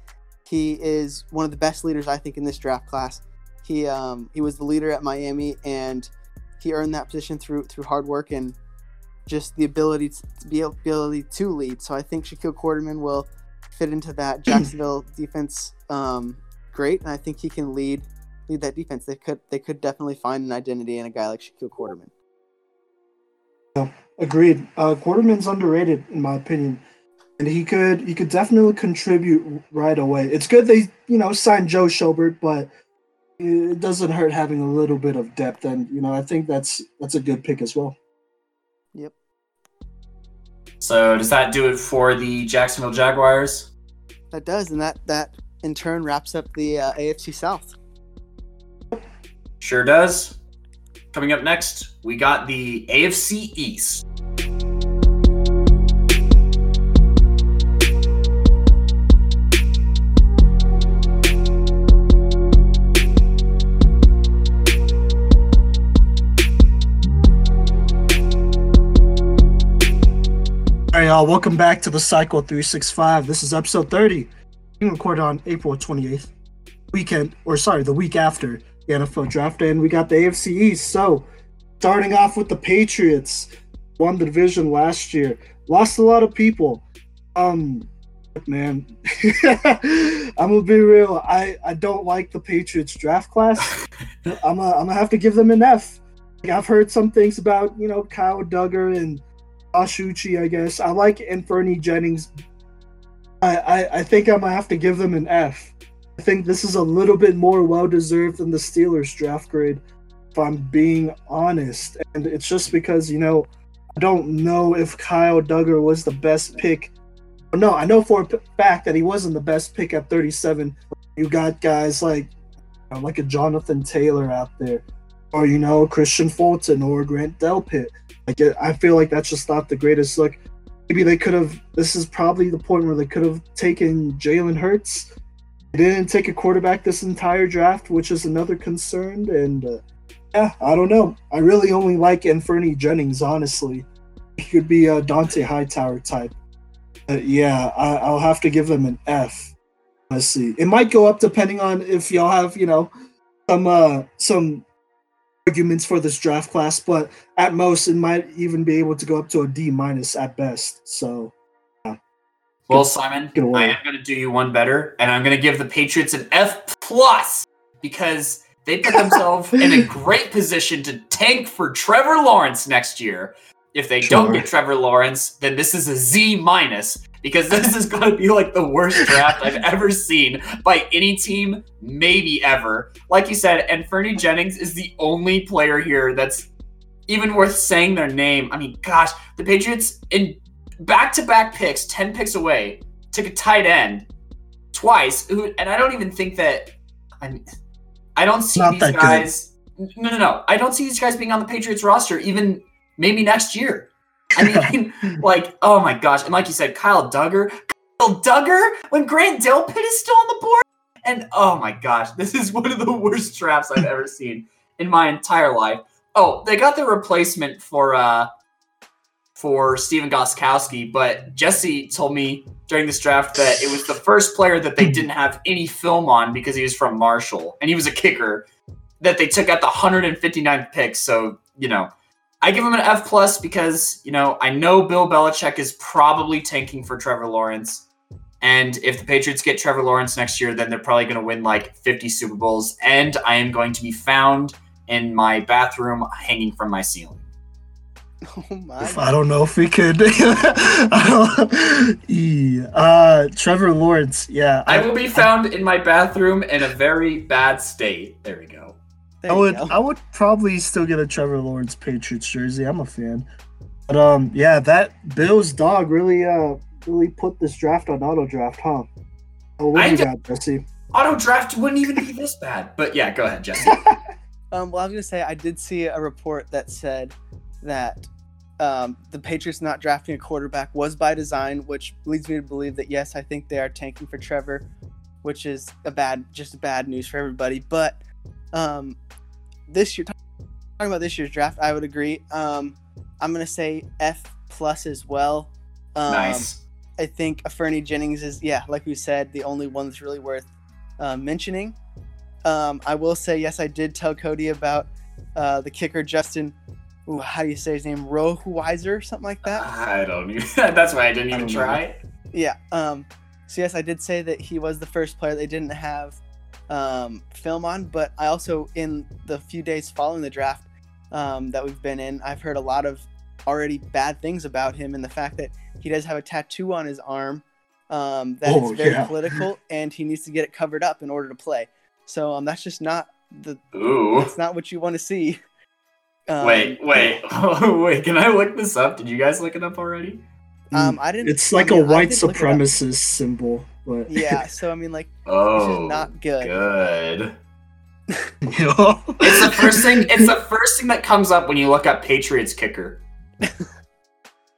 he is one of the best leaders I think in this draft class. He um, he was the leader at Miami, and he earned that position through through hard work and just the ability to, be ability to lead. So I think Shaquille Quarterman will fit into that Jacksonville defense um, great, and I think he can lead lead that defense. They could they could definitely find an identity in a guy like Shaquille Quarterman. Agreed. Uh, Quarterman's underrated in my opinion, and he could he could definitely contribute right away. It's good they you know signed Joe Schobert, but it doesn't hurt having a little bit of depth, and you know I think that's that's a good pick as well. Yep. So does that do it for the Jacksonville Jaguars? That does, and that that in turn wraps up the uh, AFC South. Sure does. Coming up next, we got the AFC East. Right, y'all. Welcome back to the Cycle 365. This is episode 30. Being recorded on April 28th, weekend, or sorry, the week after the NFL draft and we got the AFC East. So, starting off with the Patriots, won the division last year, lost a lot of people. Um, man, I'm gonna be real. I I don't like the Patriots draft class. I'm gonna, I'm gonna have to give them an F. Like, I've heard some things about you know Kyle Dugger and Josh Uche, I guess. I like Anfernee Jennings. I, I, I think I'm gonna have to give them an F. I think this is a little bit more well deserved than the Steelers draft grade, if I'm being honest. And it's just because, you know, I don't know if Kyle Dugger was the best pick. No, I know for a fact that he wasn't the best pick at 37. You got guys like like a Jonathan Taylor out there, or you know Kristian Fulton or Grant Delpit. Like I feel like that's just not the greatest look. Maybe they could have. This is probably the point where they could have taken Jalen Hurts. they didn't take a quarterback this entire draft, which is another concern. And uh, yeah, I don't know. I really only like Anfernee Jennings, honestly. He could be a Dont'a Hightower type. Yeah, I, I'll have to give him an F. Let's see. It might go up depending on if y'all have, you know, some uh some arguments for this draft class, but at most it might even be able to go up to a D minus at best. So Well, Simon. I am going to do you one better, and I'm going to give the Patriots an F plus because they put themselves in a great position to tank for Trevor Lawrence next year. If they don't get Trevor Lawrence, then this is a Z minus because this is going to be like the worst draft I've ever seen by any team, maybe ever. Like you said, and Fernie Jennings is the only player here that's even worth saying their name. I mean, gosh, the Patriots in back-to-back picks, ten picks away, took a tight end twice. Who, and I don't even think that. I mean, I don't see Not these that good. guys. No, no, no. I don't see these guys being on the Patriots roster even maybe next year. I mean, like, oh my gosh. And like you said, Kyle Dugger. Kyle Dugger when Grant Delpit is still on the board. And oh my gosh, this is one of the worst drafts I've ever seen in my entire life. Oh, they got the replacement for uh for Stephen Gostkowski, but Jesse told me during this draft that it was the first player that they didn't have any film on because he was from Marshall and he was a kicker that they took at the 159th pick. So, you know, I give him an F plus because, you know, I know Bill Belichick is probably tanking for Trevor Lawrence. And if the Patriots get Trevor Lawrence next year, then they're probably going to win like 50 Super Bowls. And I am going to be found in my bathroom hanging from my ceiling. Oh my. I don't know if we could. Don't- E. uh, Trevor Lawrence. Yeah, I will be found in my bathroom in a very bad state. There we go. There I would go. I would probably still get a Trevor Lawrence Patriots jersey. I'm a fan. But um yeah, that Bills dog really uh really put this draft on auto draft, huh? Oh, what I do you d- got, Jesse? Auto draft wouldn't even be this bad. But yeah, go ahead, Jesse. Um, well, I was gonna say I did see a report that said that um, the Patriots not drafting a quarterback was by design, which leads me to believe that yes, I think they are tanking for Trevor, which is a bad, just bad news for everybody. But um, this year, talking about this year's draft, I would agree. Um, I'm gonna say F plus as well. Um, nice. I think Fernie Jennings is, yeah, like we said, the only one that's really worth uh, mentioning. Um, I will say, yes, I did tell Cody about uh, the kicker Justin. Ooh, how do you say his name? Rohrwasser, something like that. I don't even. That's why I didn't even know. try. Yeah. Um, so yes, I did say that he was the first player they didn't have um, film on, but I also in the few days following the draft um, that we've been in, I've heard a lot of already bad things about him and the fact that he does have a tattoo on his arm um, that Oh, is very yeah. political and he needs to get it covered up in order to play. So um, that's just not the Ooh. that's not what you want to see. Um, wait, wait, wait. Can I look this up? Did you guys look it up already? Um, I didn't. it's I like mean, a I white did look it up. supremacist symbol, but Yeah. So I mean, like, this Oh, is not good. good. It's the first thing. It's the first thing that comes up when you look up Patriots kicker.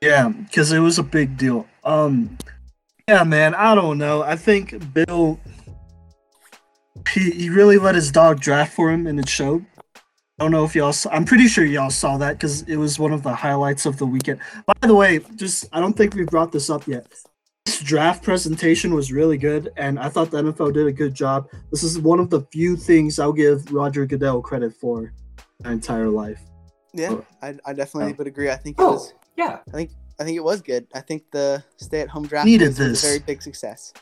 Yeah, because it was a big deal. Um, yeah, man, I don't know. I think Bill, he, he really let his dog draft for him, and it showed. I don't know if y'all. Saw, I'm pretty sure y'all saw that because it was one of the highlights of the weekend. By the way, just I don't think we brought this up yet. This draft presentation was really good, and I thought the NFL did a good job. This is one of the few things I'll give Roger Goodell credit for my entire life. Yeah, Oh. I, I definitely Oh. would agree. I think it Oh, was. yeah. I think I think it was good. I think the stay-at-home draft Needed was, was this. a very big success.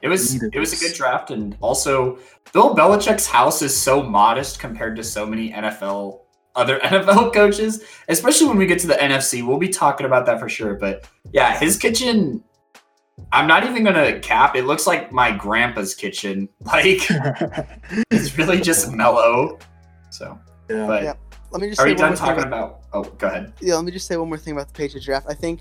It was Needed it was a good draft, and also Bill Belichick's house is so modest compared to so many NFL other NFL coaches, especially when we get to the NFC. We'll be talking about that for sure. But yeah, his kitchen. I'm not even gonna cap. It looks like my grandpa's kitchen. Like it's really just mellow. So, yeah. but Yeah. Let me just are say we one done more thing talking about, about? Oh, go ahead. yeah. Let me just say one more thing about the Patriots draft. I think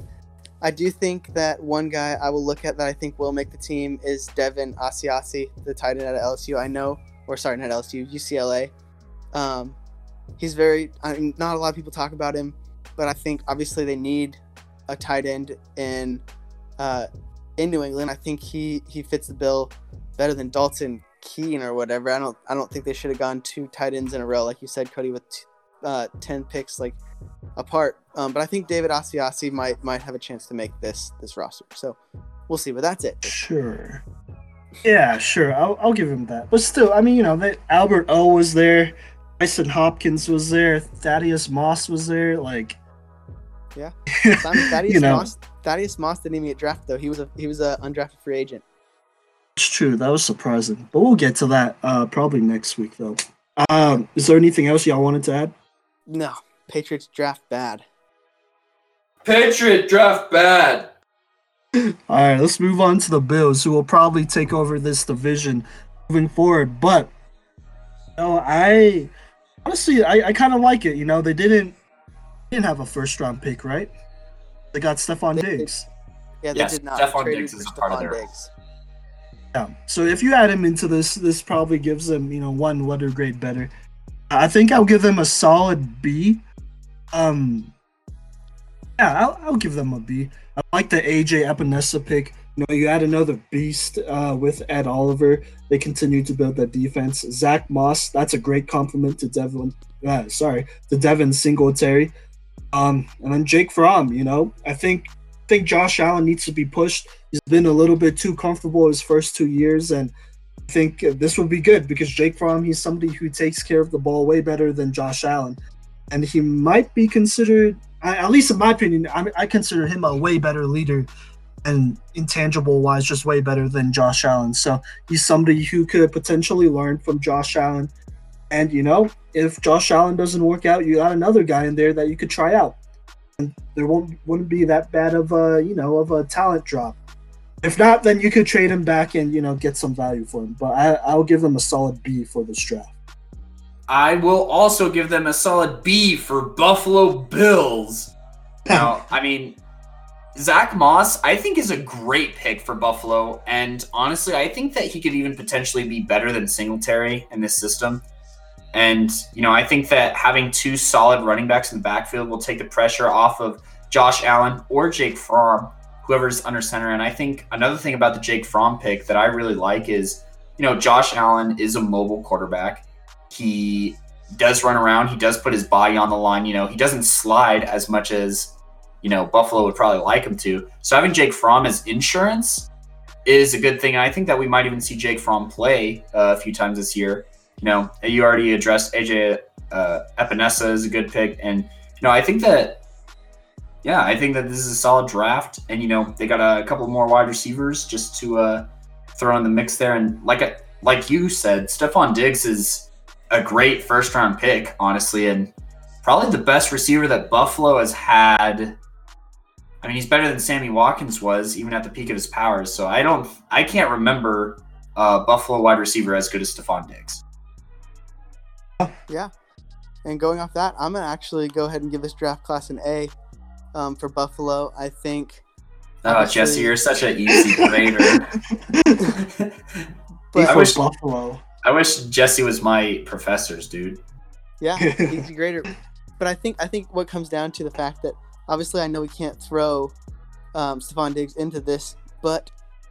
I do think that one guy I will look at that I think will make the team is Devin Asiasi, the tight end at LSU. I know, or sorry, not LSU, UCLA. Um, he's very. I mean, not a lot of people talk about him, but I think obviously they need a tight end in uh, in New England. I think he he fits the bill better than Dalton Keene or whatever. I don't I don't think they should have gone two tight ends in a row, like you said, Cody, with t- uh, ten picks like apart. Um, but I think David Asiasi might might have a chance to make this this roster. So we'll see. But that's it. Sure. Yeah, sure. I'll, I'll give him that. But still, I mean, you know, that Albert O was there, Brycen Hopkins was there, Thaddeus Moss was there. Like, Yeah. Thaddeus you know, Moss Thaddeus Moss didn't even get drafted though. He was a he was a undrafted free agent. it's true. That was surprising. But we'll get to that uh, probably next week, though. Um, is there anything else y'all wanted to add? No, Patriots draft bad. Patriot draft bad. All right, let's move on to the Bills, who will probably take over this division moving forward. But you know, I honestly, I, I kind of like it. You know, they didn't didn't have a first round pick, right? They got Stefon They did. Diggs. Yeah, they Yes, did not. Stefon Diggs is a part of their- Diggs. Yeah. So if you add him into this, this probably gives them, you know, one letter grade better. I think I'll give them a solid B. Um, yeah, I'll, I'll give them a B. I like the AJ Epenesa pick. You know, you add another beast uh, with Ed Oliver. They continue to build that defense. Zack Moss, that's a great compliment to Devin. Uh, sorry, to Devin Singletary. Um, and then Jake Fromm. You know, I think think Josh Allen needs to be pushed. He's been a little bit too comfortable his first two years, and I think this would be good because Jake Fromm, he's somebody who takes care of the ball way better than Josh Allen, and he might be considered, at least in my opinion, I, I consider him a way better leader, and intangible wise, just way better than Josh Allen. So he's somebody who could potentially learn from Josh Allen, and you know, if Josh Allen doesn't work out, you got another guy in there that you could try out. And there won't wouldn't be that bad of a you know of a talent drop. If not, then you could trade him back and you know get some value for him. But I, I'll give them a solid B for this draft. I will also give them a solid B for Buffalo Bills. Now, I mean, Zack Moss, I think, is a great pick for Buffalo. And honestly, I think that he could even potentially be better than Singletary in this system. And, you know, I think that having two solid running backs in the backfield will take the pressure off of Josh Allen or Jake Fromm, whoever's under center. And I think another thing about the Jake Fromm pick that I really like is, you know, Josh Allen is a mobile quarterback. He does run around. He does put his body on the line. You know, he doesn't slide as much as, you know, Buffalo would probably like him to. So having Jake Fromm as insurance is a good thing. And I think that we might even see Jake Fromm play uh, a few times this year. You know, you already addressed AJ uh, Epenesa is a good pick. And, you know, I think that, yeah, I think that this is a solid draft. And, you know, they got a couple more wide receivers just to uh, throw in the mix there. And like, like you said, Stefon Diggs is a great first round pick, honestly, and probably the best receiver that Buffalo has had. I mean, he's better than Sammy Watkins was, even at the peak of his powers. So I don't, I can't remember uh, Buffalo wide receiver as good as Stefon Diggs. Yeah. And going off that, I'm gonna actually go ahead and give this draft class an A um, for Buffalo. I think, Oh, Obviously- Jesse, you're such an easy grader. but I wish- Buffalo. I wish Jesse was my professor's dude. yeah, he's a greater. But I think I think what comes down to the fact that obviously I know we can't throw um, Stefon Diggs into this, but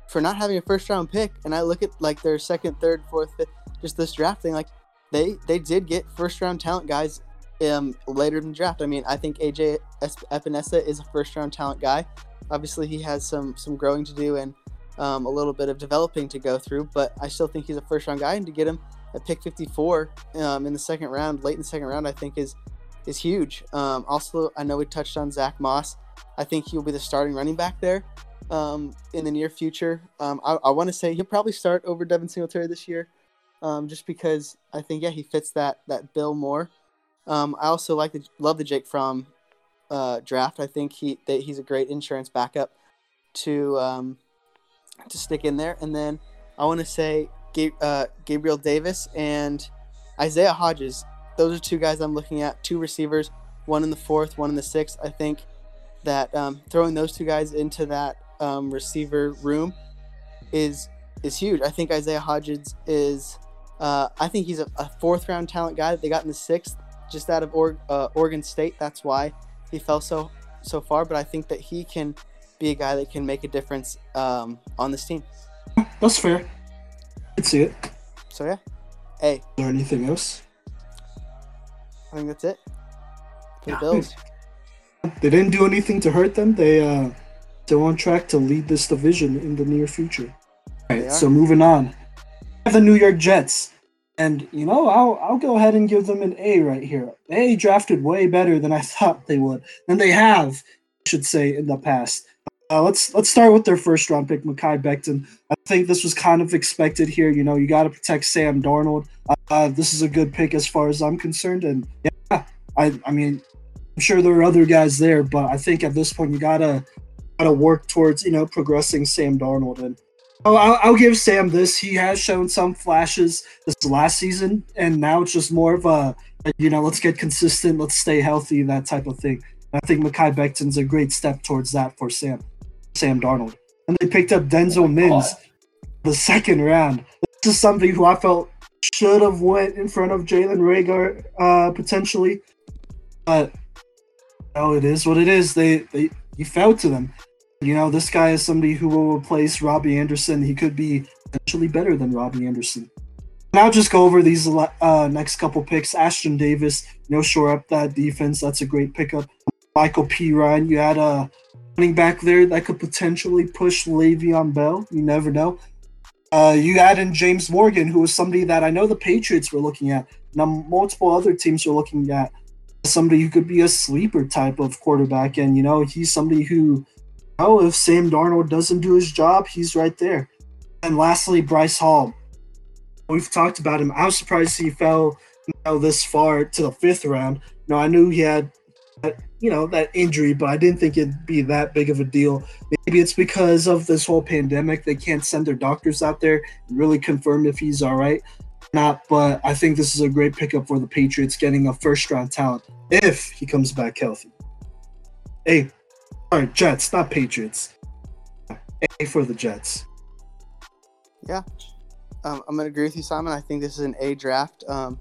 for not having a first round pick, and I look at like their second, third, fourth, fifth, just this draft thing, like they they did get first round talent guys um, later in the draft. I mean, I think AJ Es- Epenesa is a first round talent guy. Obviously, he has some some growing to do and um, a little bit of developing to go through, but I still think he's a first round guy, and to get him at pick 54 um, in the second round, late in the second round, I think is is huge. Um, also, I know we touched on Zack Moss. I think he'll be the starting running back there um, in the near future. Um, I, I want to say he'll probably start over Devin Singletary this year, um, just because I think yeah he fits that that bill more. Um, I also like the love the Jake Fromm uh, draft. I think he that he's a great insurance backup to um, to stick in there. And then I want to say uh, Gabriel Davis and Isaiah Hodgins. Those are two guys I'm looking at. Two receivers, one in the fourth, one in the sixth. I think that um, throwing those two guys into that um, receiver room is is huge. I think Isaiah Hodgins is. Uh, I think he's a, a fourth round talent guy that they got in the sixth, just out of or- uh, Oregon State. That's why he fell so so far. But I think that he can be a guy that can make a difference um, on this team. That's fair. I'd see it. So yeah, Hey. Is there anything else? I think that's it for the. Bills. They didn't do anything to hurt them. They uh still on track to lead this division in the near future. All right, so moving on. The New York Jets. And you know, I'll I'll go ahead and give them an A right here. They drafted way better than I thought they would, than they have, I should say, in the past. Uh, let's let's start with their first round pick, Mekhi Becton. I think this was kind of expected here. You know, you got to protect Sam Darnold. Uh, this is a good pick as far as I'm concerned, and yeah, I I mean, I'm sure there are other guys there, but I think at this point you gotta gotta work towards you know progressing Sam Darnold. And oh, I'll, I'll give Sam this. He has shown some flashes this last season, and now it's just more of a you know let's get consistent, let's stay healthy, that type of thing. I think Mekhi Becton's a great step towards that for Sam Sam Darnold. And they picked up Denzel Mims the second round. This is somebody who I felt should have went in front of Jalen Reagor uh, potentially, but oh, it is what it is. They they he fell to them. You know, this guy is somebody who will replace Robby Anderson. He could be potentially better than Robby Anderson. And I'll just go over these uh, next couple picks. Ashtyn Davis, you know, shore up that defense. That's a great pickup. Michael Perine, you had a running back there that could potentially push Le'Veon Bell. You never know. Uh, you add in James Morgan, who was somebody that I know the Patriots were looking at. Now, multiple other teams are looking at somebody who could be a sleeper type of quarterback. And, you know, he's somebody who, oh, if Sam Darnold doesn't do his job, he's right there. And lastly, Bryce Hall. We've talked about him. I was surprised he fell you know, this far to the fifth round. Know, I knew he had, you know, that injury, but I didn't think it'd be that big of a deal. Maybe it's because of this whole pandemic. They can't send their doctors out there and really confirm if he's all right. Not, but I think this is a great pickup for the Patriots, getting a first round talent if he comes back healthy. Hey, all right, Jets, not Patriots. A for the Jets. Yeah, um, I'm gonna agree with you, Simon. I think this is an A draft. Um,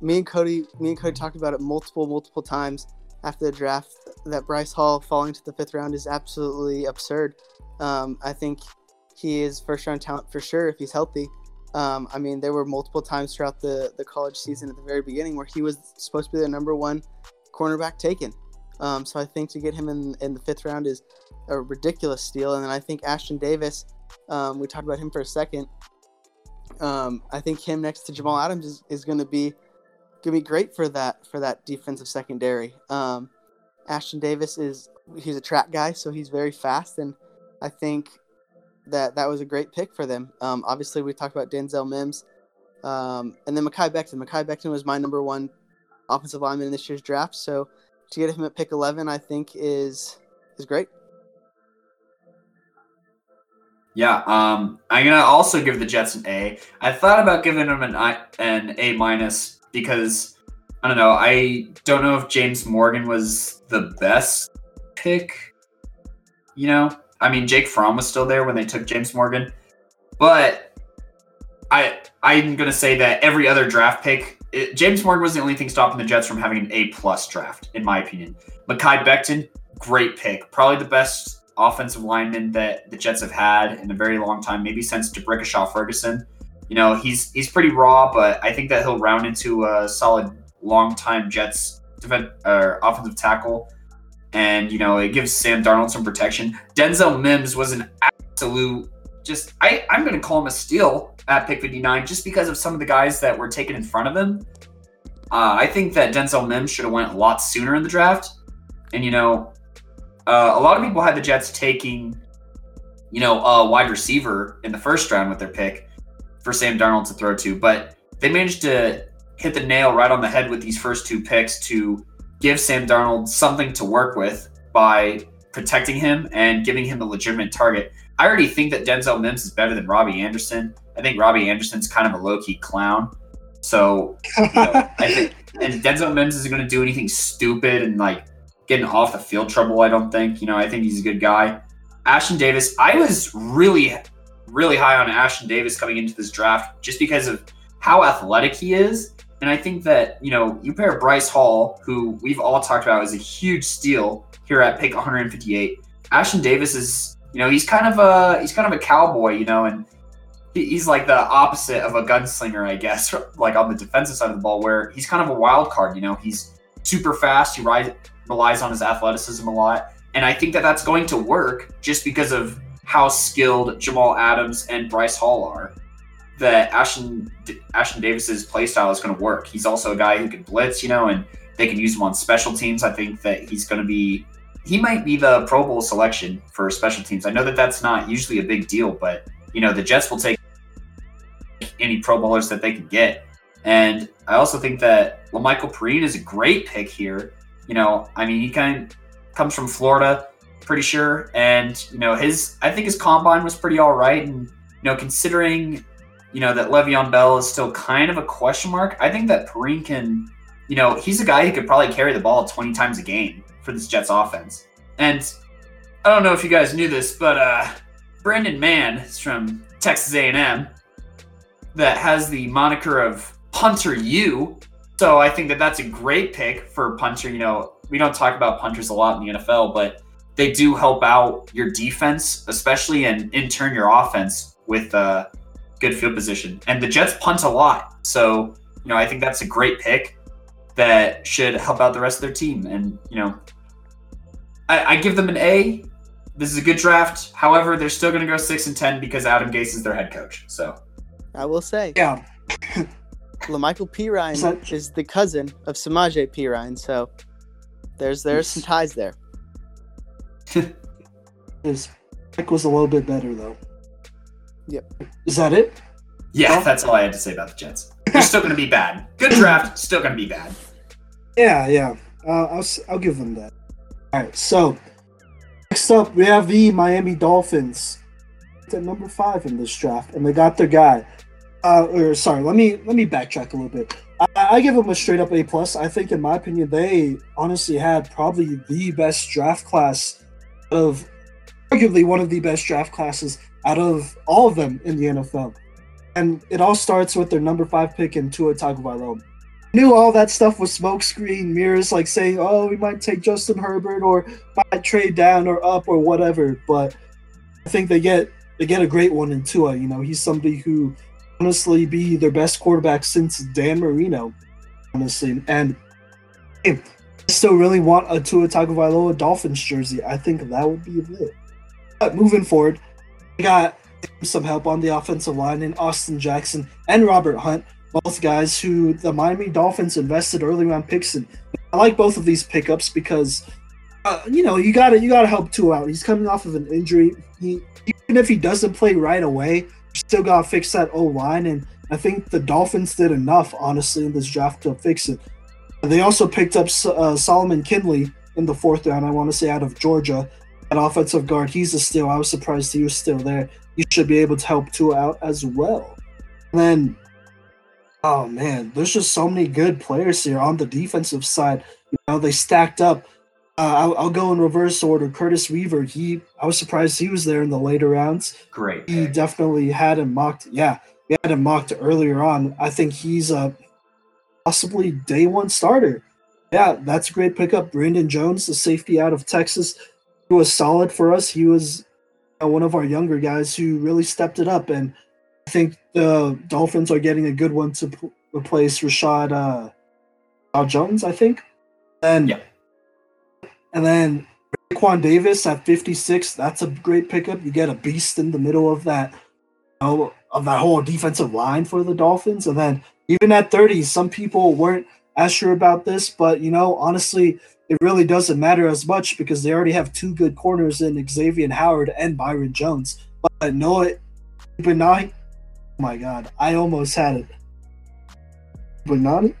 me and Cody, me and Cody talked about it multiple, multiple times after the draft. That Bryce Hall falling to the fifth round is absolutely absurd. Um, I think he is first round talent for sure if he's healthy. Um, I mean, there were multiple times throughout the the college season at the very beginning where he was supposed to be the number one cornerback taken. Um, so I think to get him in in the fifth round is a ridiculous steal. And then I think Ashtyn Davis. Um, we talked about him for a second. Um, I think him next to Jamal Adams is, is going to be to be great for that for that defensive secondary. Um, Ashtyn Davis is he's a track guy, so he's very fast, and I think that that was a great pick for them. Um, obviously, we talked about Denzel Mims, um, and then Mekhi Becton. Mekhi Becton was my number one offensive lineman in this year's draft, so to get him at pick eleven, I think is is great. Yeah, um, I'm gonna also give the Jets an A. I thought about giving them an I, an A minus because I don't know. I don't know if James Morgan was the best pick. You know, I mean, Jake Fromm was still there when they took James Morgan, but I I'm gonna say that every other draft pick, it, James Morgan was the only thing stopping the Jets from having an A plus draft, in my opinion. Mekhi Becton, great pick, probably the best offensive lineman that the Jets have had in a very long time, maybe since DeBrickashaw Ferguson. You know, he's he's pretty raw, but I think that he'll round into a solid long-time Jets defense or offensive tackle. And you know, it gives Sam Darnold some protection. Denzel Mims was an absolute just I, I'm gonna call him a steal at pick 59 just because of some of the guys that were taken in front of him. Uh, I think that Denzel Mims should have went a lot sooner in the draft. And you know, uh, a lot of people had the Jets taking, you know, a wide receiver in the first round with their pick for Sam Darnold to throw to, but they managed to hit the nail right on the head with these first two picks to give Sam Darnold something to work with by protecting him and giving him a legitimate target. I already think that Denzel Mims is better than Robby Anderson. I think Robby Anderson's kind of a low key clown. So, you know, I think, and Denzel Mims isn't going to do anything stupid and like getting off the field trouble. I don't think. You know, I think he's a good guy. Ashtyn Davis, I was really, really high on Ashtyn Davis coming into this draft just because of how athletic he is. And I think that, you know, you pair Bryce Hall, who we've all talked about is a huge steal here at pick 158. Ashtyn Davis is, you know, he's kind of a he's kind of a cowboy, you know, and he's like the opposite of a gunslinger, I guess, like on the defensive side of the ball, where he's kind of a wild card. You know, he's super fast. He relies on his athleticism a lot, and I think that that's going to work just because of how skilled Jamal Adams and Bryce Hall are. That Ashtyn Ashtyn Davis's play style is going to work. He's also a guy who can blitz, you know, and they can use him on special teams. I think that he's going to be he might be the Pro Bowl selection for special teams. I know that that's not usually a big deal, but you know the Jets will take any Pro Bowlers that they can get. And I also think that Lamichael Perine is a great pick here. You know, I mean, he kind of comes from Florida, pretty sure, and you know his I think his combine was pretty all right. And you know, considering you know that Le'Veon Bell is still kind of a question mark, I think that Perine can. You know, he's a guy who could probably carry the ball 20 times a game for this Jets offense. And I don't know if you guys knew this, but uh, Braden Mann is from Texas A&M that has the moniker of Punter U. So I think that that's a great pick for punter. You know, we don't talk about punters a lot in the NFL, but they do help out your defense, especially and in turn your offense with uh, good field position. And the Jets punt a lot, so you know I think that's a great pick that should help out the rest of their team. And you know, I, I give them an A. This is a good draft. However, they're still going to go six and ten because Adam Gase is their head coach. So I will say, Yeah. LaMichael Perine Is that- is the cousin of Samaje Perine, so there's there's some ties there. His pick was a little bit better though. Yep. Is that it? yeah, Well- that's all I had to say about the Jets. They're still going to be bad. Good draft, still going to be bad. Yeah, yeah. Uh, I'll s- I'll give them that. All right. So next up, we have the Miami Dolphins at number five in this draft, and they got their guy. Uh, or sorry, let me let me backtrack a little bit. I, I give them a straight up A plus. I think, in my opinion, they honestly had probably the best draft class of, arguably one of the best draft classes out of all of them in the NFL. And it all starts with their number five pick in Tua Tagovailoa knew all that stuff was smokescreen mirrors, like saying, "Oh, we might take Justin Herbert or might trade down or up or whatever." But I think they get they get a great one in Tua. You know, he's somebody who honestly be their best quarterback since Dan Marino, honestly. And I still really want a Tua Tagovailoa Dolphins jersey, I think that would be lit. But moving forward, we got some help on the offensive line in Austin Jackson and Robert Hunt both guys who the Miami Dolphins invested early round picks in. I like both of these pickups because, uh, you know, you got to you got to help Tua out. He's coming off of an injury. He even if he doesn't play right away, still got to fix that O line. And I think the Dolphins did enough, honestly, in this draft to fix it. They also picked up uh, Solomon Kindley in the fourth round. I want to say out of Georgia, an offensive guard. He's a steal. I was surprised he was still there. You should be able to help Tua out as well. And then Oh man, there's just so many good players here on the defensive side. You know, they stacked up. Uh, I'll, I'll go in reverse order. Curtis Weaver, he I was surprised he was there in the later rounds. Great. He definitely had him mocked. Yeah, we had him mocked earlier on. I think he's a possibly day one starter. Yeah, that's a great pickup. Brandon Jones, the safety out of Texas, he was solid for us. He was uh, one of our younger guys who really stepped it up, and I think the Dolphins are getting a good one to p- replace Reshad uh, Jones. I think, and Yeah. and then Raekwon Davis at 56. That's a great pickup. You get a beast in the middle of that, you know, of that whole defensive line for the Dolphins. And then even at 30, some people weren't as sure about this, but you know, honestly, it really doesn't matter as much because they already have two good corners in Xavier Howard and Byron Jones. But Noah Benani, oh my God, I almost had it. but Benani?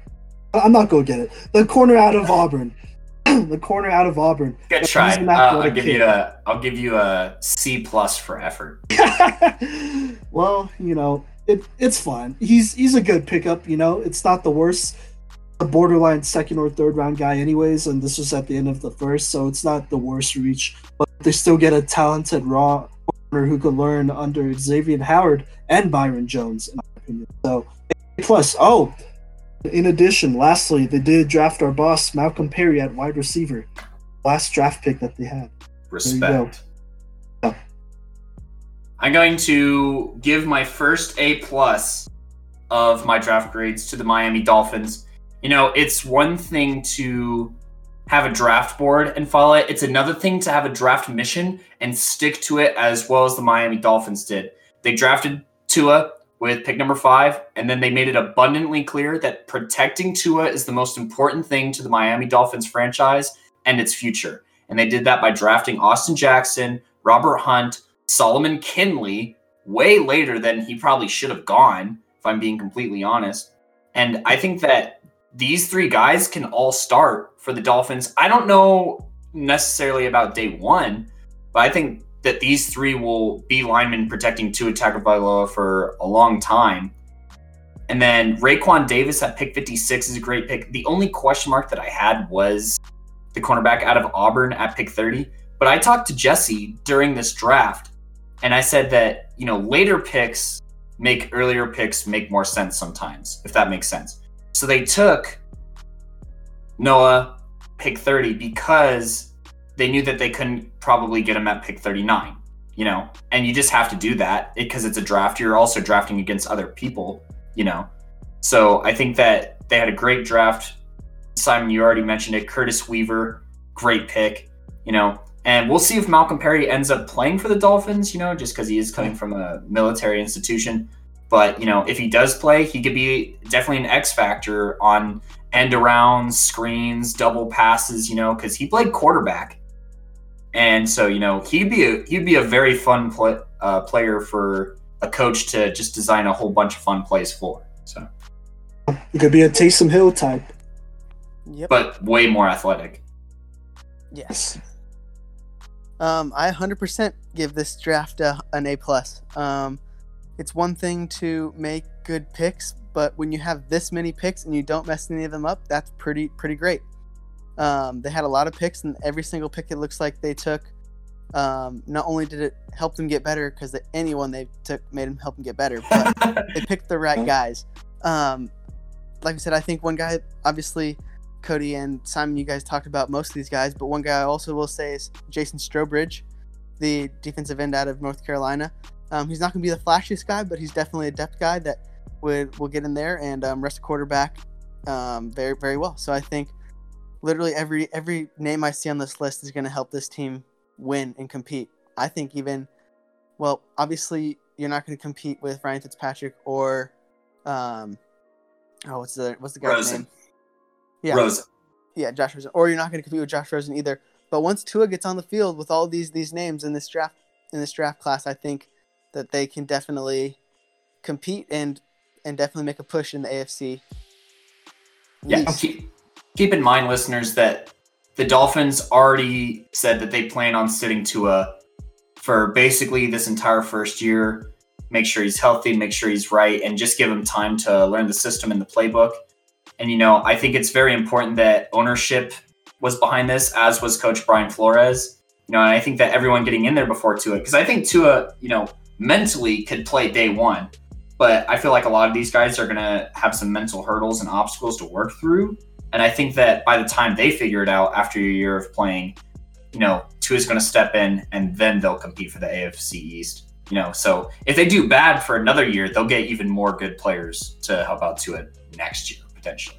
I'm not gonna get it. The corner out of Auburn. the corner out of Auburn. Good try. Uh, I'll give kid. you a I'll give you a C plus for effort. well, you know, it it's fine. He's he's a good pickup. You know, it's not the worst. A borderline second or third round guy, anyways, and this was at the end of the first, so it's not the worst reach. But they still get a talented raw who could learn under Xavier Howard and Byron Jones, in my opinion. So A plus. Oh, in addition, lastly, they did draft our boss Malcolm Perry at wide receiver. Last draft pick that they had. Respect. I'm going to give my first A plus of my draft grades to the Miami Dolphins. You know, it's one thing to have a draft board and follow it. It's another thing to have a draft mission and stick to it as well as the Miami Dolphins did. They drafted Tua with pick number five, and then they made it abundantly clear that protecting Tua is the most important thing to the Miami Dolphins franchise and its future. And they did that by drafting Austin Jackson, Robert Hunt, Solomon Kindley way later than he probably should have gone, if I'm being completely honest. And I think that these three guys can all start for the Dolphins. I don't know necessarily about day one, but I think that these three will be linemen protecting Tua Tagovailoa for a long time. And then Raekwon Davis at pick 56 is a great pick. The only question mark that I had was the cornerback out of Auburn at pick 30. But I talked to Jesse during this draft, and I said that, you know, later picks make earlier picks make more sense sometimes, if that makes sense. So they took Noah pick 30 because they knew that they couldn't probably get him at pick 39, you know, and you just have to do that because it's a draft. You're also drafting against other people, you know. So I think that they had a great draft. Simon, you already mentioned it. Curtis Weaver, great pick, you know. And we'll see if Malcolm Perry ends up playing for the Dolphins, you know, just because he is coming from a military institution. But, you know, if he does play, he could be definitely an X factor on end arounds, screens, double passes, you know, because he played quarterback. And so, you know, he'd be a he'd be a very fun play, uh, player for a coach to just design a whole bunch of fun plays for. So It could be a Taysom Hill type. Yep. but way more athletic. yes. Um, I 100% give this draft a, an A plus. Um, it's one thing to make good picks, but when you have this many picks and you don't mess any of them up, that's pretty pretty great. Um, they had a lot of picks, and every single pick it looks like they took. Um, not only did it help them get better because anyone they took made them help them get better, but they picked the right guys. Um, like I said, I think one guy, obviously, Cody and Simon, you guys talked about most of these guys, but one guy I also will say is Jason Strowbridge, the defensive end out of North Carolina. Um, he's not going to be the flashiest guy, but he's definitely a depth guy that would will get in there and um, rest a quarterback um, very very well. So I think literally every every name I see on this list is going to help this team win and compete. I think even well, obviously you're not going to compete with Ryan Fitzpatrick or um, oh what's the what's the guy's Rosen. name? Yeah, Rosen. yeah, Josh Rosen. Or you're not going to compete with Josh Rosen either. But once Tua gets on the field with all these these names in this draft in this draft class, I think that they can definitely compete and and definitely make a push in the AFC. Yeah, keep, keep in mind, listeners, that the Dolphins already said that they plan on sitting Tua for basically this entire first year. Make sure he's healthy, make sure he's right, and just give him time to learn the system and the playbook. And you know, I think it's very important that ownership was behind this, as was Coach Brian Flores. You know, and I think that everyone getting in there before Tua, because I think Tua, you know, mentally could play day one, but I feel like a lot of these guys are gonna have some mental hurdles and obstacles to work through. And I think that by the time they figure it out after a year of playing, you know, two is going to step in and then they'll compete for the AFC East. You know, so if they do bad for another year, they'll get even more good players to help out Tua next year potentially.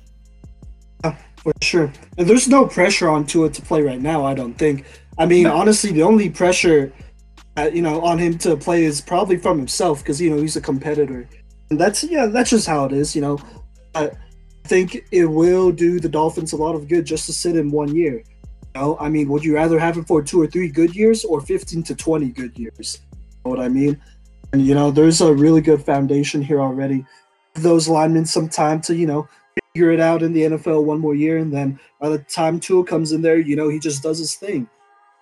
For sure. And there's no pressure on Tua to play right now, I don't think. I mean, No. honestly, the only pressure, uh, you know, on him to play is probably from himself because, you know, he's a competitor. And that's, yeah, that's just how it is, you know. I think it will do the Dolphins a lot of good just to sit in one year. You know, I mean, would you rather have it for two or three good years or 15 to 20 good years? You know what I mean? And, you know, there's a really good foundation here already. Those linemen some time to, you know, figure it out in the NFL one more year, and then by the time Tua comes in there, you know he just does his thing.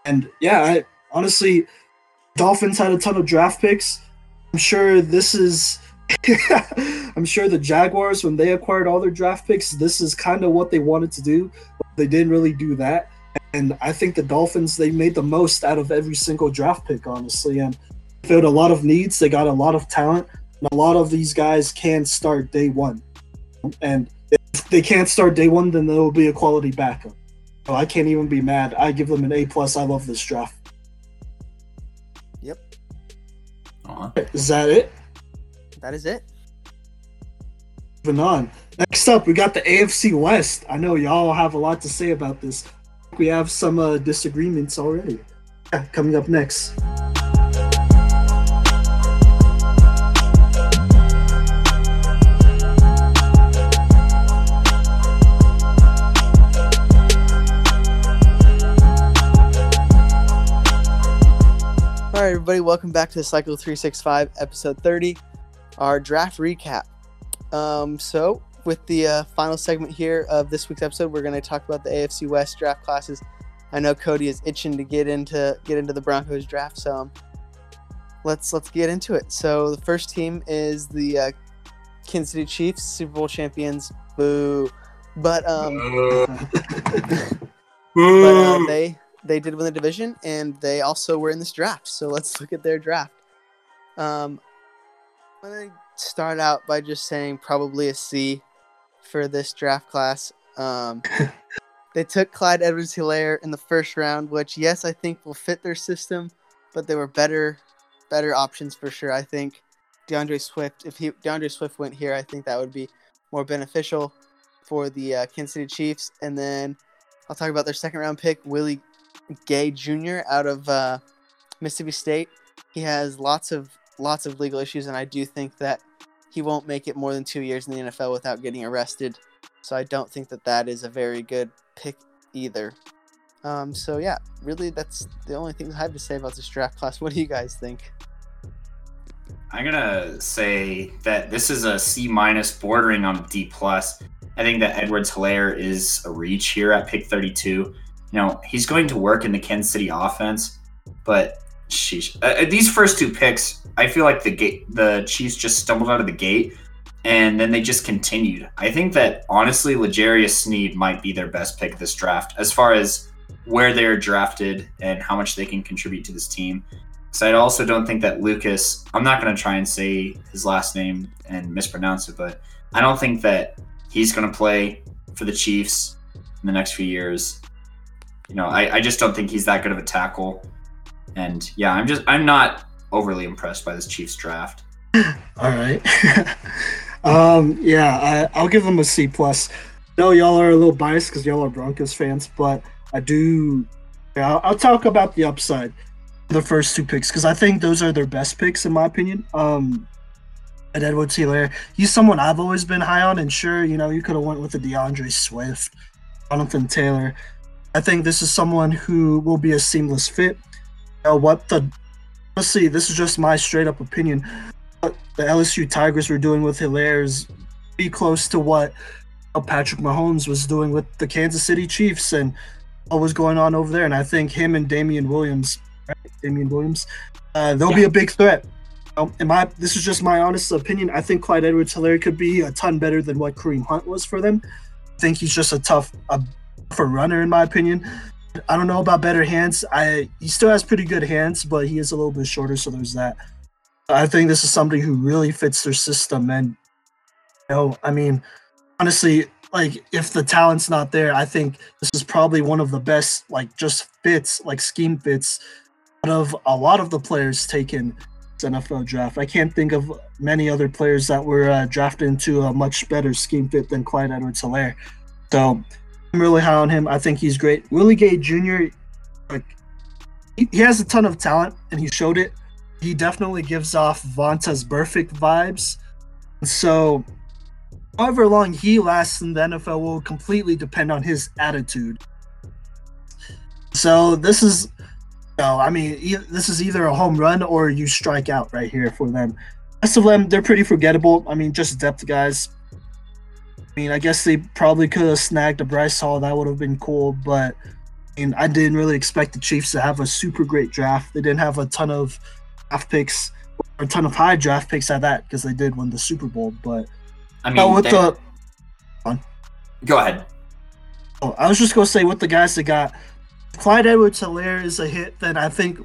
And yeah, I honestly, Dolphins had a ton of draft picks. I'm sure this is. I'm sure the Jaguars, when they acquired all their draft picks, this is kind of what they wanted to do. They didn't really do that. And I think the Dolphins, they made the most out of every single draft pick, honestly, and filled a lot of needs. They got a lot of talent. A lot of these guys can start day one. And if they can't start day one, then there will be a quality backup. So I can't even be mad. I give them an A plus. I love this draft. Uh-huh. Is that it? That is it. Moving on. Next up, we got the AFC West. I know y'all have a lot to say about this. We have some uh, disagreements already. Yeah, coming up next. Everybody, welcome back to the Cycle 365, episode 30, our draft recap. Um, so, with the uh, final segment here of this week's episode, we're going to talk about the AFC West draft classes. I know Cody is itching to get into get into the Broncos draft, so um, let's let's get into it. So, the first team is the uh, Kansas City Chiefs, Super Bowl champions. Boo! But um, but uh, they they did win the division and they also were in this draft. So let's look at their draft. Um i'm gonna start out by just saying probably a c for this draft class. Um they took clyde edwards helaire in the first round which yes i think will fit their system but there were better better options for sure i think. Deandre swift if he deandre swift went here i think that would be more beneficial for the uh, kansas city chiefs. And then I'll talk about their second round pick, Willie Gay Jr. out of uh, Mississippi State. He has lots of lots of legal issues, and I do think that he won't make it more than two years in the NFL without getting arrested. So I don't think that that is a very good pick either. Um, so yeah, really, that's the only things I have to say about this draft class. What do you guys think? I'm gonna say that this is a C minus, bordering on D plus. I think that Edwards Helaire is a reach here at pick 32. You know, he's going to work in the Kansas City offense, but sheesh. Uh, these first two picks, I feel like the gate, the Chiefs just stumbled out of the gate, and then they just continued. I think that honestly, L'Jarius Sneed might be their best pick this draft, as far as where they're drafted and how much they can contribute to this team. So I also don't think that Lucas. I'm not going to try and say his last name and mispronounce it, but I don't think that he's going to play for the Chiefs in the next few years. You know, I, I just don't think he's that good of a tackle. And yeah, I'm just I'm not overly impressed by this Chiefs draft. All right. um, yeah, I, I'll give him a C plus. No, y'all are a little biased because y'all are Broncos fans, but I do. Yeah, I'll, I'll talk about the upside. The first two picks because I think those are their best picks in my opinion. Um, and Edwards Helaire, he's someone I've always been high on, and sure, you know, you could have went with the DeAndre Swift, Jonathan Taylor. I think this is someone who will be a seamless fit. You know, what the let's see, this is just my straight up opinion. What the LSU Tigers were doing with Helaire is be close to what Patrick Mahomes was doing with the Kansas City Chiefs and what was going on over there. And I think him and Damien Williams, right? Damien Williams, uh, they'll yeah. be a big threat. Um, in my, this is just my honest opinion. I think Clyde Edwards-Helaire could be a ton better than what Kareem Hunt was for them. I think he's just a tough, a tougher runner in my opinion. I don't know about better hands. I he still has pretty good hands, but he is a little bit shorter, so there's that. I think this is somebody who really fits their system, and you know, I mean, honestly, like if the talent's not there, I think this is probably one of the best, like just fits, like scheme fits, out of a lot of the players taken NFL draft. I can't think of many other players that were uh, drafted into a much better scheme fit than Clyde Edwards Helaire. So I'm really high on him. I think he's great. Willie Gay Jr., like, he, he has a ton of talent and he showed it. He definitely gives off Vontaze Burfict vibes. So, however long he lasts in the NFL will completely depend on his attitude. So, this is no, I mean, this is either a home run or you strike out right here for them. Rest of them, they're pretty forgettable. I mean, just depth guys. I mean, I guess they probably could have snagged a Bryce Hall. That would have been cool, but I mean, I didn't really expect the Chiefs to have a super great draft. They didn't have a ton of draft picks, or a ton of high draft picks at that because they did win the Super Bowl. But I mean, with they- the go ahead. Oh, I was just gonna say with the guys that got Clyde Edwards Helaire is a hit, that I think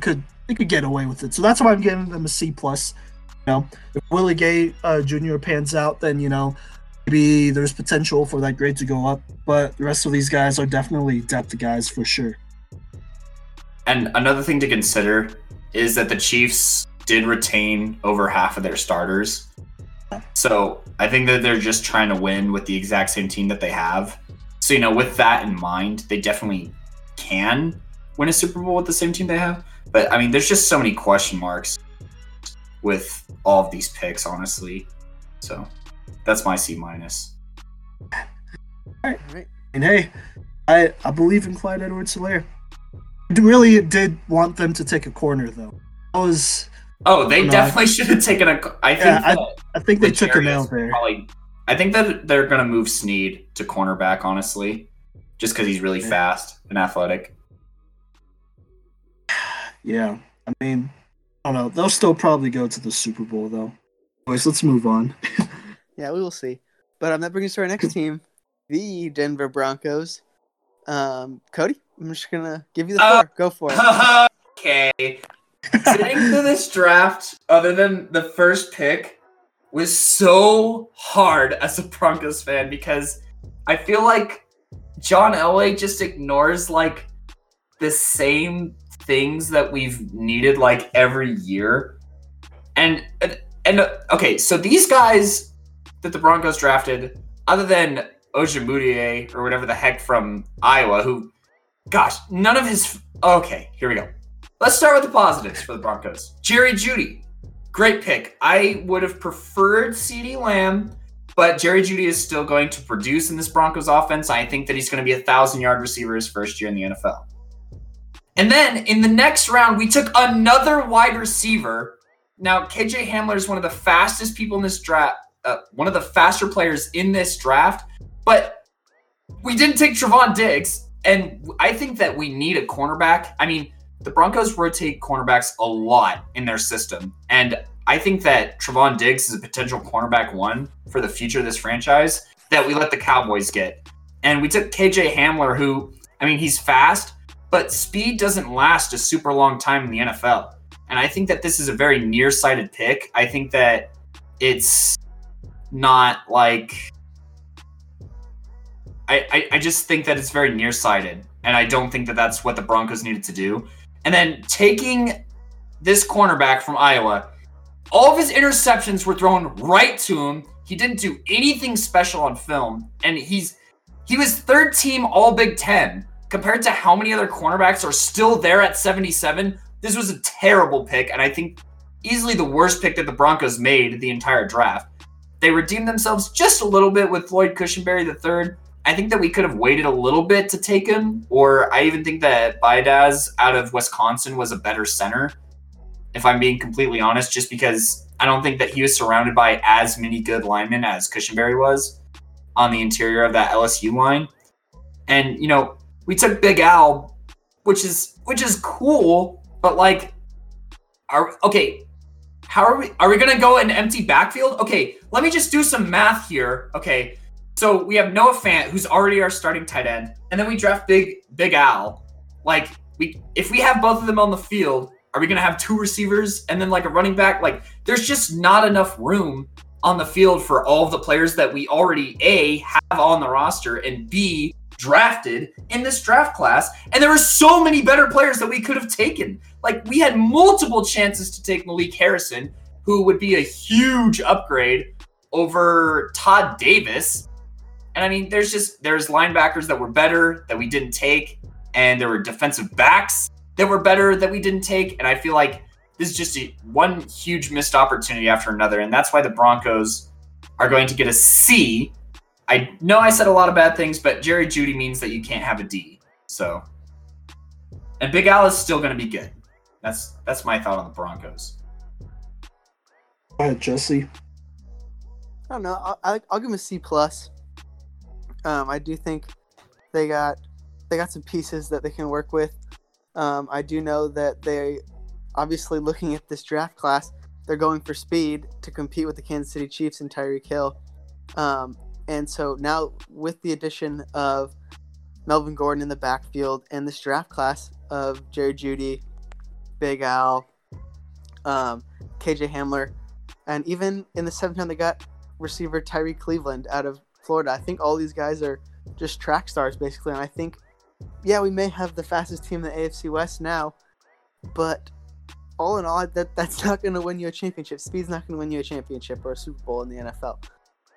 could they could get away with it. So that's why I'm giving them a C plus. You know, if Willie Gay uh, Jr. pans out, then you know maybe there's potential for that grade to go up. But the rest of these guys are definitely depth guys for sure. And another thing to consider is that the Chiefs did retain over half of their starters. So I think that they're just trying to win with the exact same team that they have. So, you know, with that in mind, they definitely can win a Super Bowl with the same team they have. But I mean, there's just so many question marks with all of these picks, honestly. So that's my C minus. All right. And hey, I I believe in Clyde Edwards Helaire. I really did want them to take a corner though. I was Oh, they definitely should have taken a. I think Yeah, I- I think they the took a nail there. Probably, I think that they're going to move Sneed to cornerback, honestly, just because he's really Yeah. fast and athletic. Yeah. I mean, I don't know. They'll still probably go to the Super Bowl though. Boys, let's move on. Yeah, we will see. But um, that brings us to our next team, the Denver Broncos. Um, Cody, I'm just gonna give you the Uh, floor. Go for it. okay. Sitting through this draft, other than the first pick, was so hard as a Broncos fan because I feel like John Elway just ignores like the same things that we've needed like every year. And and, uh, okay, so these guys that the Broncos drafted, other than Ojemudia or whatever the heck from Iowa, who gosh, none of his okay, here we go. Let's start with the positives for the Broncos. Jerry Jeudy, great pick. I would have preferred CeeDee Lamb, but Jerry Jeudy is still going to produce in this Broncos offense. I think that he's going to be a thousand yard receiver his first year in the NFL. And then in the next round, we took another wide receiver. Now, KJ Hamler is one of the fastest people in this draft, uh, one of the faster players in this draft, but we didn't take Trevon Diggs. And I think that we need a cornerback. I mean, the Broncos rotate cornerbacks a lot in their system. And I think that Trevon Diggs is a potential cornerback one for the future of this franchise that we let the Cowboys get. And we took KJ Hamler, who, I mean, he's fast, but speed doesn't last a super long time in the NFL. And I think that this is a very nearsighted pick. I think that it's not like. I, I, I just think that it's very nearsighted. And I don't think that that's what the Broncos needed to do. And then taking this cornerback from Iowa, all of his interceptions were thrown right to him. He didn't do anything special on film, and he's he was third team All Big Ten compared to how many other cornerbacks are still there at 77. This was a terrible pick, and I think easily the worst pick that the Broncos made the entire draft. They redeemed themselves just a little bit with Lloyd Cushenberry the third. I think that we could have waited a little bit to take him, or I even think that Biadasz out of Wisconsin was a better center, if I'm being completely honest, just because I don't think that he was surrounded by as many good linemen as Cushenberry was on the interior of that LSU line. And, you know, we took Big Al, which is which is cool, but like are okay, how are we are we gonna go an empty backfield? Okay, let me just do some math here. Okay. So we have Noah Fant, who's already our starting tight end, and then we draft Big Big Al. Like we, if we have both of them on the field, are we gonna have two receivers and then like a running back? Like there's just not enough room on the field for all the players that we already a have on the roster and b drafted in this draft class. And there were so many better players that we could have taken. Like we had multiple chances to take Malik Harrison, who would be a huge upgrade over Todd Davis. And I mean, there's just there's linebackers that were better that we didn't take, and there were defensive backs that were better that we didn't take. And I feel like this is just a, one huge missed opportunity after another, and that's why the Broncos are going to get a C. I know I said a lot of bad things, but Jerry Jeudy means that you can't have a D. So, and Big Al is still going to be good. That's that's my thought on the Broncos. Go ahead, Jesse. I don't know. I'll, I'll give them a C plus. Um, I do think they got they got some pieces that they can work with. Um, I do know that they obviously looking at this draft class, they're going for speed to compete with the Kansas City Chiefs and Tyreek Hill. Um, and so now with the addition of Melvin Gordon in the backfield and this draft class of Jerry Jeudy, Big Al, um, KJ Hamler, and even in the seventh round they got receiver Tyree Cleveland out of Florida. I think all these guys are just track stars basically, and I think yeah we may have the fastest team in the AFC West now, but all in all, that that's not going to win you a championship. Speed's not going to win you a championship or a Super Bowl in the NFL.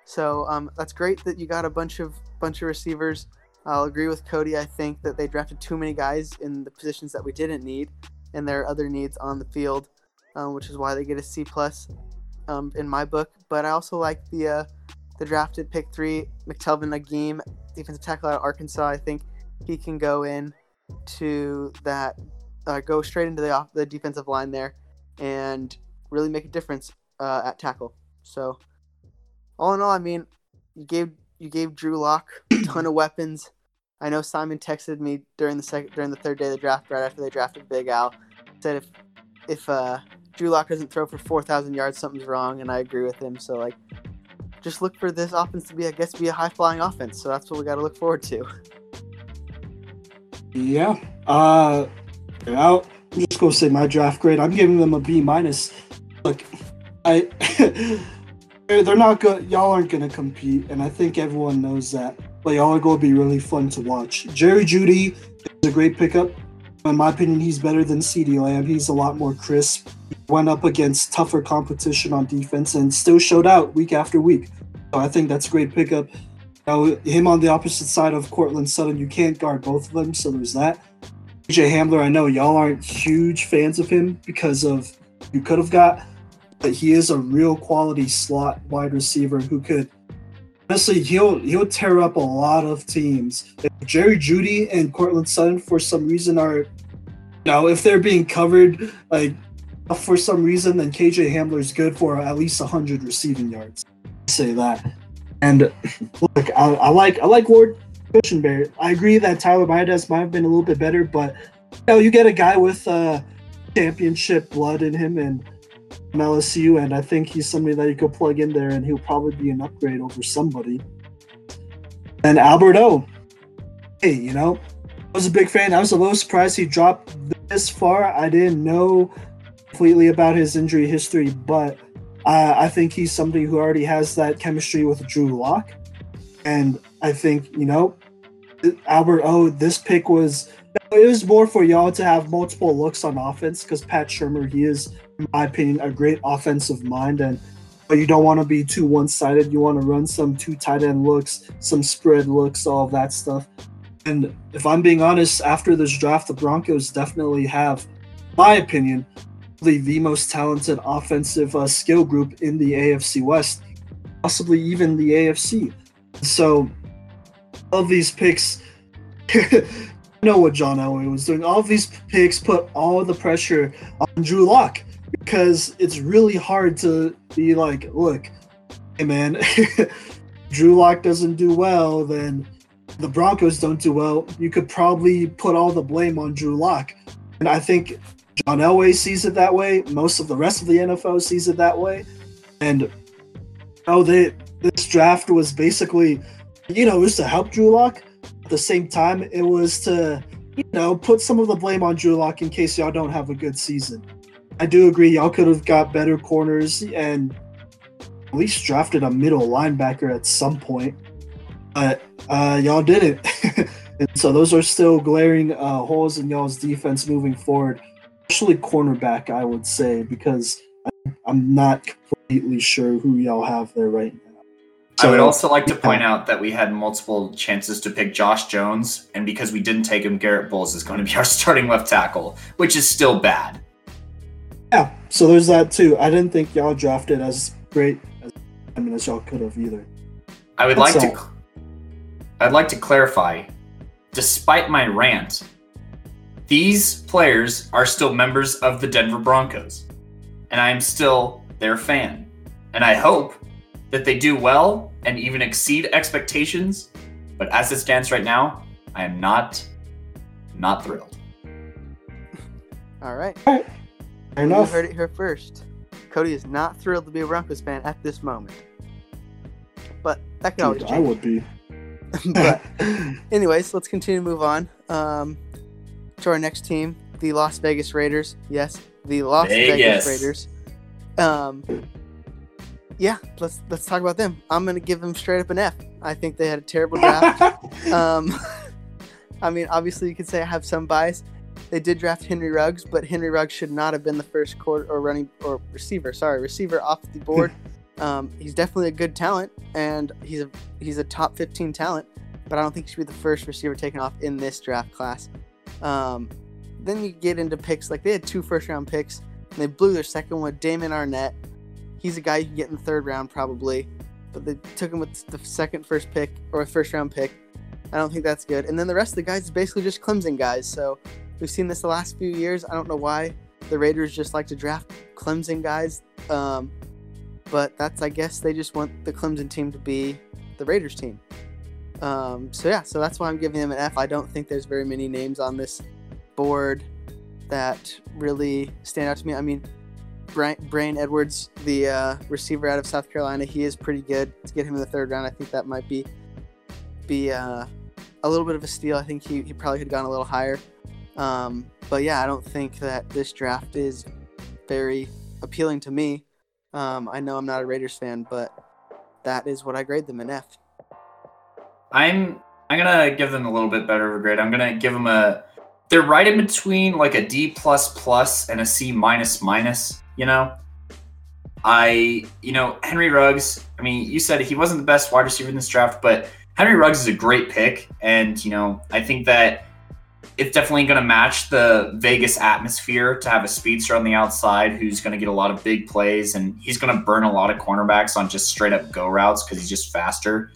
So um, that's great that you got a bunch of bunch of receivers. I'll agree with Cody. I think that they drafted too many guys in the positions that we didn't need, and there are other needs on the field, um, which is why they get a C plus um, in my book. But I also like the uh, the drafted pick three, McTelvin Agim, defensive tackle out of Arkansas. I think he can go in to that, uh, go straight into the off the defensive line there, and really make a difference uh, at tackle. So, all in all, I mean, you gave you gave Drew Lock a ton of weapons. I know Simon texted me during the second during the third day of the draft, right after they drafted Big Al, said if if uh, Drew Lock doesn't throw for four thousand yards, something's wrong, and I agree with him. So like, just look for this offense to be, I guess, be a high flying offense. So that's what we got to look forward to. Yeah. Uh, I'm just gonna say my draft grade. I'm giving them a B minus. Look, I they're they're not good. Y'all aren't gonna compete, and I think everyone knows that. But y'all are gonna be really fun to watch. Jerry Jeudy is a great pickup. In my opinion, he's better than CeeDee Lamb. He's a lot more crisp. Went up against tougher competition on defense and still showed out week after week. So I think that's a great pickup. Now, him on the opposite side of Courtland Sutton, you can't guard both of them, so there's that. AJ Hamler, I know y'all aren't huge fans of him because of you could have got, but he is a real quality slot wide receiver who could honestly he'll he'll tear up a lot of teams. If Jerry Jeudy and Courtland Sutton for some reason are know, if they're being covered like for some reason, then KJ Hamler is good for at least hundred receiving yards. I say that. And look, I, I like I like Lloyd Cushenberry. I agree that Tyler Biadasz might have been a little bit better, but you know, you get a guy with uh, championship blood in him and LSU, and I think he's somebody that you could plug in there, and he'll probably be an upgrade over somebody. And Albert O, hey, you know, I was a big fan. I was a little surprised he dropped this far. I didn't know completely about his injury history, but uh, I think he's somebody who already has that chemistry with Drew Lock, and I think you know, Albert O. This pick was it was more for y'all to have multiple looks on offense because Pat Shurmur he is, in my opinion, a great offensive mind, and but you don't want to be too one sided. You want to run some two tight end looks, some spread looks, all that stuff. And if I'm being honest, after this draft, the Broncos definitely have, my opinion, the most talented offensive uh, skill group in the AFC West, possibly even the AFC. So, all these picks, I know what John Elway was doing. All these picks put all the pressure on Drew Lock because it's really hard to be like, look, hey man, Drew Lock doesn't do well, then the Broncos don't do well. You could probably put all the blame on Drew Lock. And I think John Elway sees it that way. Most of the rest of the NFL sees it that way. And oh, they this draft was basically, you know, it was to help Drew Lock. At the same time, it was to, you know, put some of the blame on Drew Lock in case y'all don't have a good season. I do agree, y'all could have got better corners and at least drafted a middle linebacker at some point. But uh, y'all didn't. and so those are still glaring uh, holes in y'all's defense moving forward especially cornerback, I would say, because I'm not completely sure who y'all have there right now. So, I would also like to point out that we had multiple chances to pick Josh Jones, and because we didn't take him, Garett Bolles is going to be our starting left tackle, which is still bad. Yeah, so there's that too. I didn't think y'all drafted as great as I mean as y'all could have either. I would That's like all. to I'd like to clarify, despite my rant, these players are still members of the Denver Broncos, and I am still their fan. And I hope that they do well and even exceed expectations. But as it stands right now, I am not not thrilled. All right. All right. Fair enough. You heard it here first. Cody is not thrilled to be a Broncos fan at this moment. But that can always change. I would be. but anyways, let's continue to move on. Um, to our next team, the Las Vegas Raiders. Yes, the Las Vegas, Vegas Raiders. Um, yeah, let's let's talk about them. I'm gonna give them straight up an F. I think they had a terrible draft. um, I mean, obviously you could say I have some bias, they did draft Henry Ruggs, but Henry Ruggs should not have been the first quarter or running or receiver. Sorry, receiver off the board. um, he's definitely a good talent, and he's a he's a top 15 talent, but I don't think he should be the first receiver taken off in this draft class. Um, then you get into picks like they had two first round picks, and they blew their second one. Damon Arnette. he's a guy you can get in the third round probably, but they took him with the second first pick or first round pick. I don't think that's good. And then the rest of the guys is basically just Clemson guys. So we've seen this the last few years. I don't know why the Raiders just like to draft Clemson guys. Um, but that's I guess they just want the Clemson team to be the Raiders team. Um, so yeah, so that's why I'm giving them an F. I don't think there's very many names on this board that really stand out to me. I mean, Bryan, Brain Edwards, the uh, receiver out of South Carolina, he is pretty good. To get him in the third round, I think that might be be uh, a little bit of a steal. I think he, he probably could have gone a little higher. Um, but yeah, I don't think that this draft is very appealing to me. Um, I know I'm not a Raiders fan, but that is what I grade them an F. I'm I'm gonna give them a little bit better of a grade. I'm gonna give them a. They're right in between like a D plus plus and a C minus minus. You know, I you know Henry Ruggs. I mean, you said he wasn't the best wide receiver in this draft, but Henry Ruggs is a great pick, and you know I think that it's definitely going to match the Vegas atmosphere to have a speedster on the outside who's going to get a lot of big plays, and he's going to burn a lot of cornerbacks on just straight up go routes because he's just faster.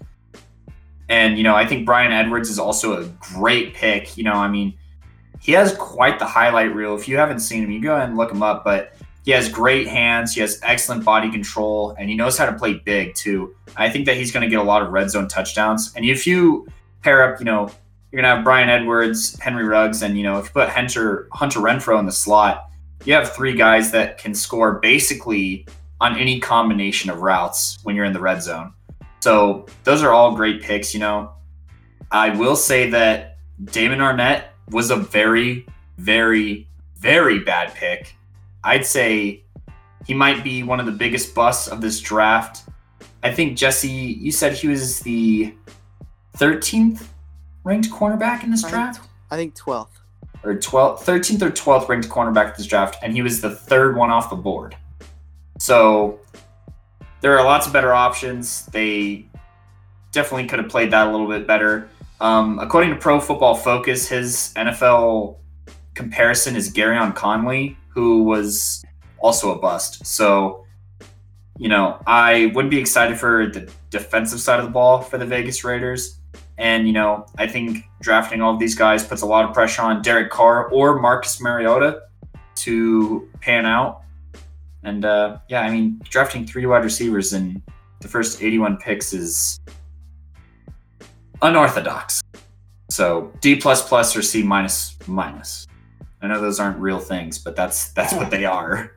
And, you know, I think Bryan Edwards is also a great pick. You know, I mean, he has quite the highlight reel. If you haven't seen him, you go ahead and look him up. But he has great hands, he has excellent body control, and he knows how to play big too. I think that he's going to get a lot of red zone touchdowns. And if you pair up, you know, you're going to have Bryan Edwards, Henry Ruggs, and, you know, if you put Hunter, Hunter Renfrow in the slot, you have three guys that can score basically on any combination of routes when you're in the red zone. So those are all great picks. You know, I will say that Damon Arnette was a very, very, very bad pick. I'd say he might be one of the biggest busts of this draft. I think Jesse, you said he was the 13th ranked cornerback in this draft, I think 12th. or 12th, 13th or 12th ranked cornerback in this draft, and he was the third one off the board. So there are lots of better options. They definitely could have played that a little bit better. Um, according to Pro Football Focus, his NFL comparison is Gareon Conley, who was also a bust. So, you know, I wouldn't be excited for the defensive side of the ball for the Vegas Raiders. And, you know, I think drafting all of these guys puts a lot of pressure on Derek Carr or Marcus Mariota to pan out. And uh, yeah, I mean, drafting three wide receivers in the first 81 picks is unorthodox. So D plus plus or C minus minus. I know those aren't real things, but that's that's what they are.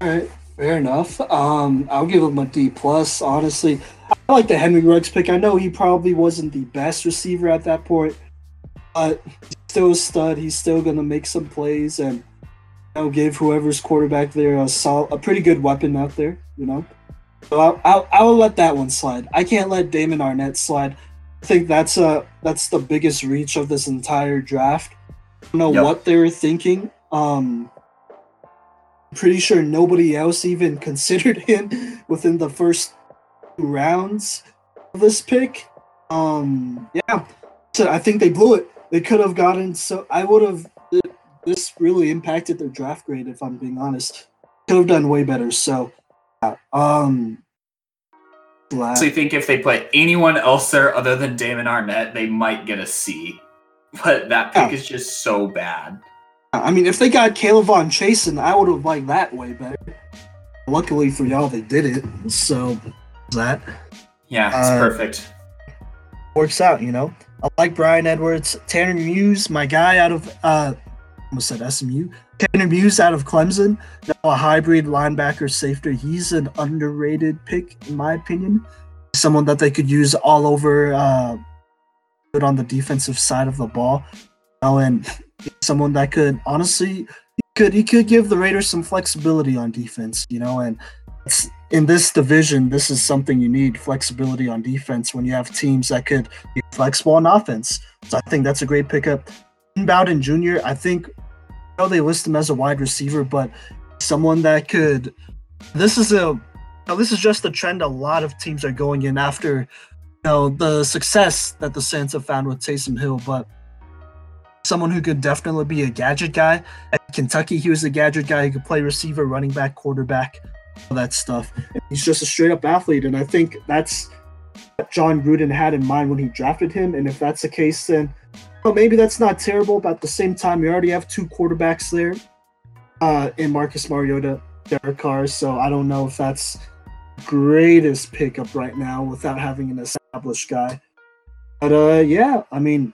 All right, fair enough. Um, I'll give him a D plus. Honestly, I like the Henry Ruggs pick. I know he probably wasn't the best receiver at that point, but still a stud. He's still gonna make some plays and know, give whoever's quarterback there a sol- a pretty good weapon out there. You know, so I'll, I'll I'll let that one slide. I can't let Damon Arnette slide. I think that's a that's the biggest reach of this entire draft. I don't know Yep. what they were thinking. Um, I'm pretty sure nobody else even considered him within the first two rounds of this pick. Um, yeah, so I think they blew it. They could have gotten so. I would have. This really impacted their draft grade, if I'm being honest. Could have done way better. So, yeah, um, glad. So I think if they put anyone else there other than Damon Arnette, they might get a C. But that pick Yeah. is just so bad. I mean, if they got K'Lavon Chaisson, I would have liked that way better. Luckily for y'all, they did it. So that Yeah, it's Uh, perfect. works out, you know. I like Bryan Edwards, Tanner Muse, my guy out of uh, almost said SMU. Tanner Muse out of Clemson, now a hybrid linebacker safety. He's an underrated pick in my opinion. Someone that they could use all over, uh, on the defensive side of the ball. Oh, and someone that could honestly he could he could give the Raiders some flexibility on defense, you know, and in this division, this is something you need flexibility on defense when you have teams that could be flexible on offense. So I think that's a great pickup. Bowden Jr., I think know they list him as a wide receiver, but someone that could this is a now this is just a trend a lot of teams are going in after you know the success that the Saints have found with Taysom Hill, but someone who could definitely be a gadget guy. At Kentucky, he was a gadget guy who could play receiver, running back, quarterback, all that stuff. He's just a straight up athlete, and I think that's Jon Gruden had in mind when he drafted him. And if that's the case, then well, maybe that's not terrible. But at the same time, you already have two quarterbacks there uh, in Marcus Mariota, Derek Carr. So I don't know if that's greatest pickup right now without having an established guy. But uh, yeah, I mean,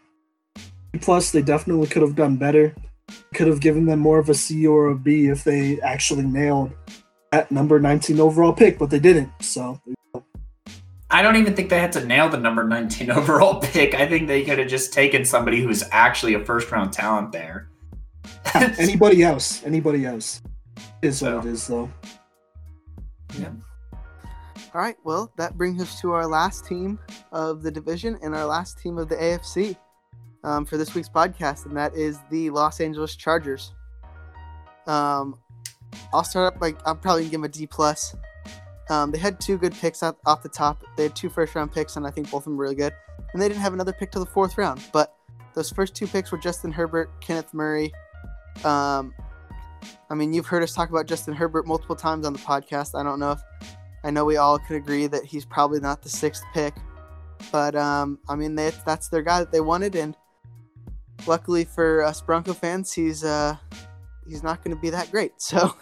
plus they definitely could have done better. Could have given them more of a C or a B if they actually nailed that number 19 overall pick, but they didn't. So I don't even think they had to nail the number 19 overall pick. I think they could have just taken somebody who's actually a first round talent there. anybody else, anybody else is so. what it is, though. Yeah. All right. Well, that brings us to our last team of the division and our last team of the AFC um, for this week's podcast, and that is the Los Angeles Chargers. Um, I'll start up like I'm probably gonna give them a D plus. Um, they had two good picks off, off the top. They had two first round picks, and I think both of them were really good. And they didn't have another pick till the fourth round. But those first two picks were Justin Herbert, Kenneth Murray. Um, I mean, you've heard us talk about Justin Herbert multiple times on the podcast. I don't know if I know we all could agree that he's probably not the sixth pick, but um, I mean, they, that's their guy that they wanted, and luckily for us Bronco fans, he's uh, he's not going to be that great. So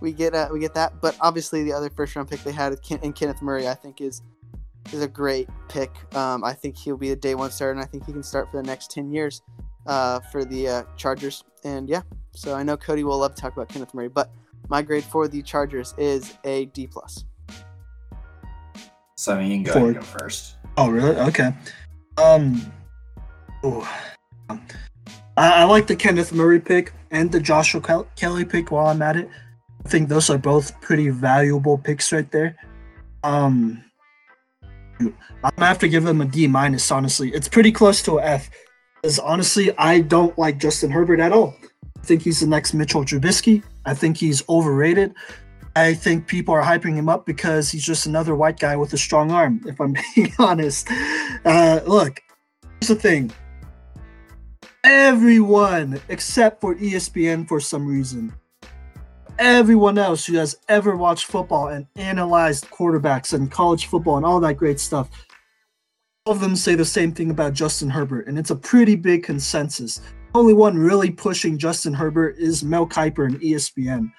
we get uh, we get that. But obviously, the other first round pick they had in Kenneth Murray, I think is is a great pick. Um, I think he'll be a day one starter, and I think he can start for the next ten years uh, for the uh, Chargers. And yeah, so I know Cody will love to talk about Kenneth Murray, but my grade for the Chargers is a D plus. So you can go, go first. Oh really? Okay. Um. Oh. I, I like the Kenneth Murray pick and the Joshua Kelley pick while I'm at it. I think those are both pretty valuable picks right there. Um, I'm gonna have to give them a D minus. Honestly, it's pretty close to an F. Because honestly, I don't like Justin Herbert at all. I think he's the next Mitchell Trubisky. I think he's overrated. I think people are hyping him up because he's just another white guy with a strong arm. If I'm being honest, uh, look, here's the thing everyone except for ESPN for some reason. Everyone else who has ever watched football and analyzed quarterbacks and college football and all that great stuff, all of them say the same thing about Justin Herbert, and it's a pretty big consensus. The only one really pushing Justin Herbert is Mel Kiper and ESPN.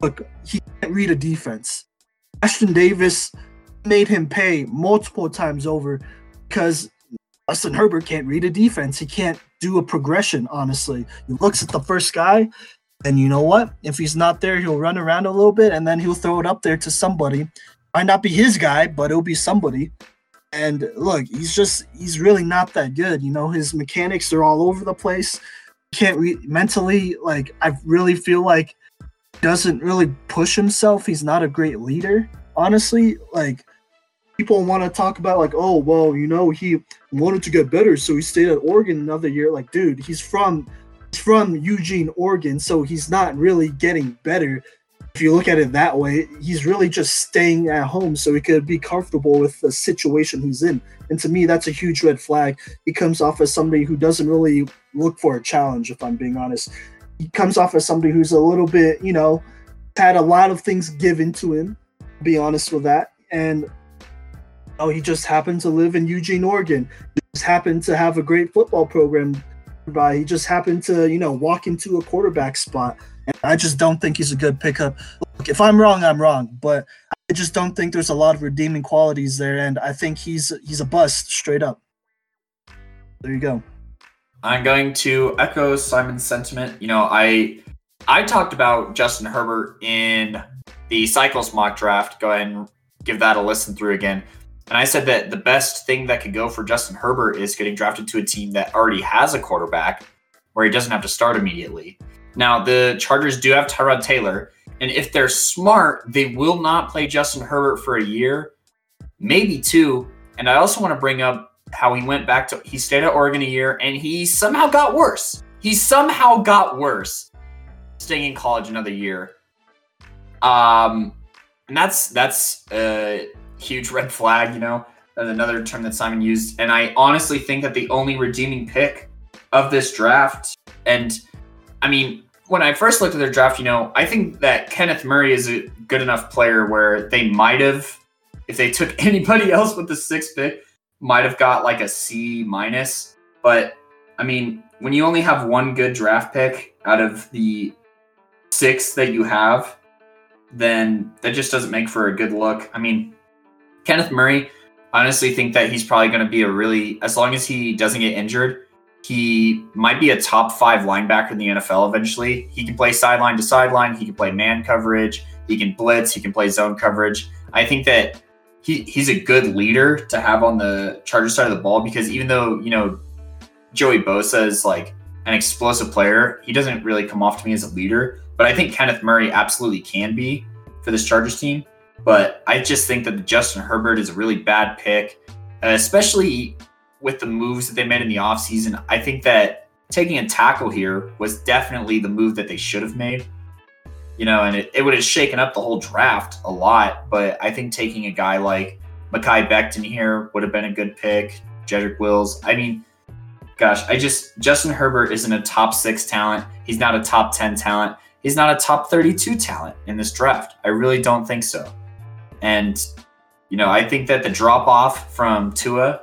Look, he can't read a defense. Ashtyn Davis made him pay multiple times over because Justin Herbert can't read a defense. He can't do a progression, honestly. He looks at the first guy, and you know what? If he's not there, he'll run around a little bit and then he'll throw it up there to somebody. Might not be his guy, but it'll be somebody. And look, he's just he's really not that good. You know, his mechanics are all over the place. Can't re- mentally like I really feel like doesn't really push himself. He's not a great leader, honestly. Like people want to talk about like, oh well, you know, he wanted to get better, so he stayed at Oregon another year. Like, dude, he's from from Eugene, Oregon, so he's not really getting better. If you look at it that way, he's really just staying at home so he could be comfortable with the situation he's in. And to me, that's a huge red flag. He comes off as somebody who doesn't really look for a challenge, if I'm being honest. He comes off as somebody who's a little bit, you know, had a lot of things given to him, be honest with that. And Oh, he just happened to live in Eugene, Oregon. He just happened to have a great football program. By he just happened to, you know, walk into a quarterback spot. And I just don't think he's a good pickup. Look, if I'm wrong, I'm wrong, but I just don't think there's a lot of redeeming qualities there, and I think he's he's a bust straight up. There you go. I'm going to echo Simon's sentiment. You know, I I talked about Justin Herbert in the Cycles mock draft. Go ahead and give that a listen through again. And I said that the best thing that could go for Justin Herbert is getting drafted to a team that already has a quarterback where he doesn't have to start immediately. Now, the Chargers do have Tyrod Taylor, and if they're smart, they will not play Justin Herbert for a year, maybe two. And I also want to bring up how he went back to he stayed at Oregon a year and he somehow got worse. he somehow got worse staying in college another year. Um, and that's that's a huge red flag, you know. Another term that Simon used, and I honestly think that the only redeeming pick of this draft, and I mean, when I first looked at their draft, you know, I think that Kenneth Murray is a good enough player where they might have, if they took anybody else with the sixth pick, might have got like a C minus. But I mean, when you only have one good draft pick out of the six that you have, then that just doesn't make for a good look. I mean, Kenneth Murray, honestly think that he's probably going to be a really, as long as he doesn't get injured, he might be a top five linebacker in the NFL eventually. He can play sideline to sideline. He can play man coverage. He can blitz. He can play zone coverage. I think that he, he's a good leader to have on the Charger side of the ball because even though, you know, Joey Bosa is like an explosive player, he doesn't really come off to me as a leader. But I think Kenneth Murray absolutely can be for this Chargers team. But I just think that Justin Herbert is a really bad pick, especially with the moves that they made in the offseason. I think that taking a tackle here was definitely the move that they should have made. You know, and it, it would have shaken up the whole draft a lot. But I think taking a guy like Mekhi Becton here would have been a good pick. Jedrick Wills. I mean, gosh, I just Justin Herbert isn't a top six talent. He's not a top 10 talent. He's not a top 32 talent in this draft. I really don't think so. And, you know, I think that the drop off from Tua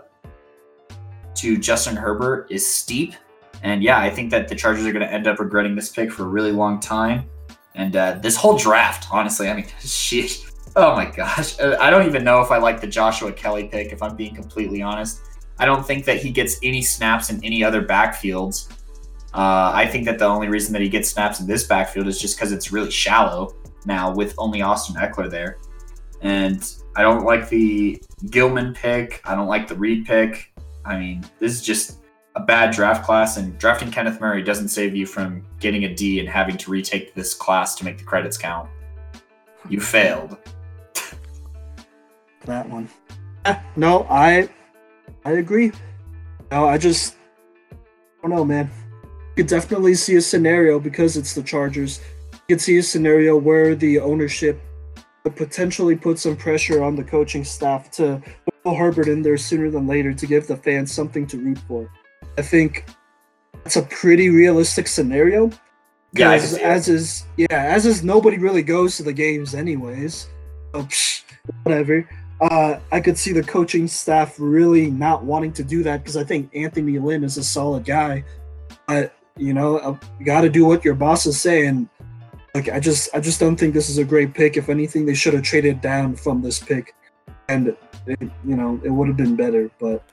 to Justin Herbert is steep. And yeah, I think that the Chargers are going to end up regretting this pick for a really long time. And uh, this whole draft, honestly, I mean, shit. Oh my gosh. Uh, I don't even know if I like the Joshua Kelley pick, if I'm being completely honest. I don't think that he gets any snaps in any other backfields. Uh, I think that the only reason that he gets snaps in this backfield is just because it's really shallow now with only Austin Ekeler there. And I don't like the Gilman pick. I don't like the Reed pick. I mean, this is just a bad draft class, and drafting Kenneth Murray doesn't save you from getting a D and having to retake this class to make the credits count. You failed. that one. Eh, no, I I agree. No, I just I don't know, man. You could definitely see a scenario because it's the Chargers. You could see a scenario where the ownership potentially put some pressure on the coaching staff to put Herbert in there sooner than later to give the fans something to root for. I think that's a pretty realistic scenario. Yeah, As, as is yeah, as is nobody really goes to the games anyways. So, psh, whatever. Uh, I could see the coaching staff really not wanting to do that because I think Anthony Lynn is a solid guy. But you know, uh, you got to do what your bosses say, saying. Like I just, I just don't think this is a great pick. If anything, they should have traded down from this pick, and it, you know, it would have been better. But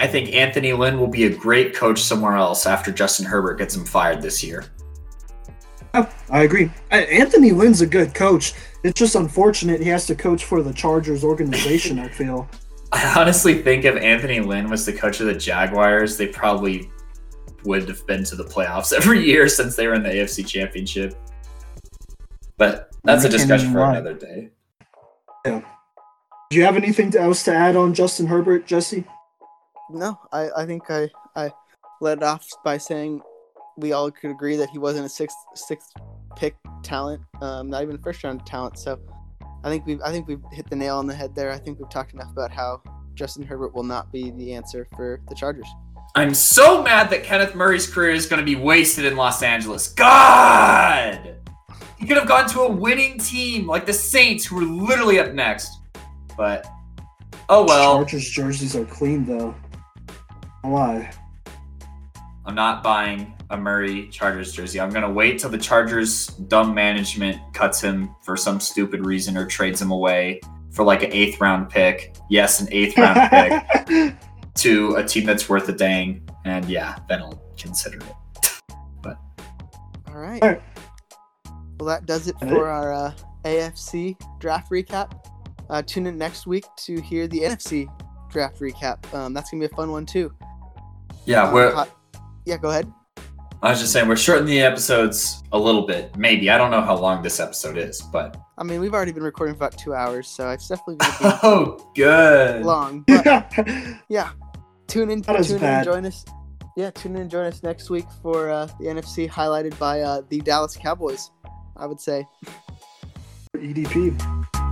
I think Anthony Lynn will be a great coach somewhere else after Justin Herbert gets him fired this year. Yeah, I agree. Uh, Anthony Lynn's a good coach. It's just unfortunate he has to coach for the Chargers organization. I feel. I honestly think if Anthony Lynn was the coach of the Jaguars, they probably would have been to the playoffs every year since they were in the AFC Championship. But that's a discussion for lie. another day. Do you have anything else to add on Justin Herbert, Jesse? No, I, I think I, I led off by saying we all could agree that he wasn't a sixth sixth pick talent, um, not even first round talent. So I think we've I think we've hit the nail on the head there. I think we've talked enough about how Justin Herbert will not be the answer for the Chargers. I'm so mad that Kenneth Murray's career is going to be wasted in Los Angeles. God! He could have gone to a winning team like the Saints, who were literally up next. But, oh well. Chargers jerseys are clean though. Why? I'm not buying a Murray Chargers jersey. I'm gonna wait till the Chargers dumb management cuts him for some stupid reason or trades him away for like an eighth round pick. Yes, an eighth round pick to a team that's worth a dang. And yeah, then I'll consider it. All right. All right. Well, that does it for our uh, AFC draft recap. Uh, tune in next week to hear the NFC draft recap. Um, that's gonna be a fun one too. Yeah, Um, we're. hot- yeah, go ahead. I was just saying we're shortening the episodes a little bit. Maybe I don't know how long this episode is, but I mean, we've already been recording for about two hours, so it's definitely gonna oh, good. long. But yeah, tune in, Not as tune in, bad. join us. yeah, tune in and join us next week for uh, the NFC highlighted by uh, the Dallas Cowboys. I would say. EDP.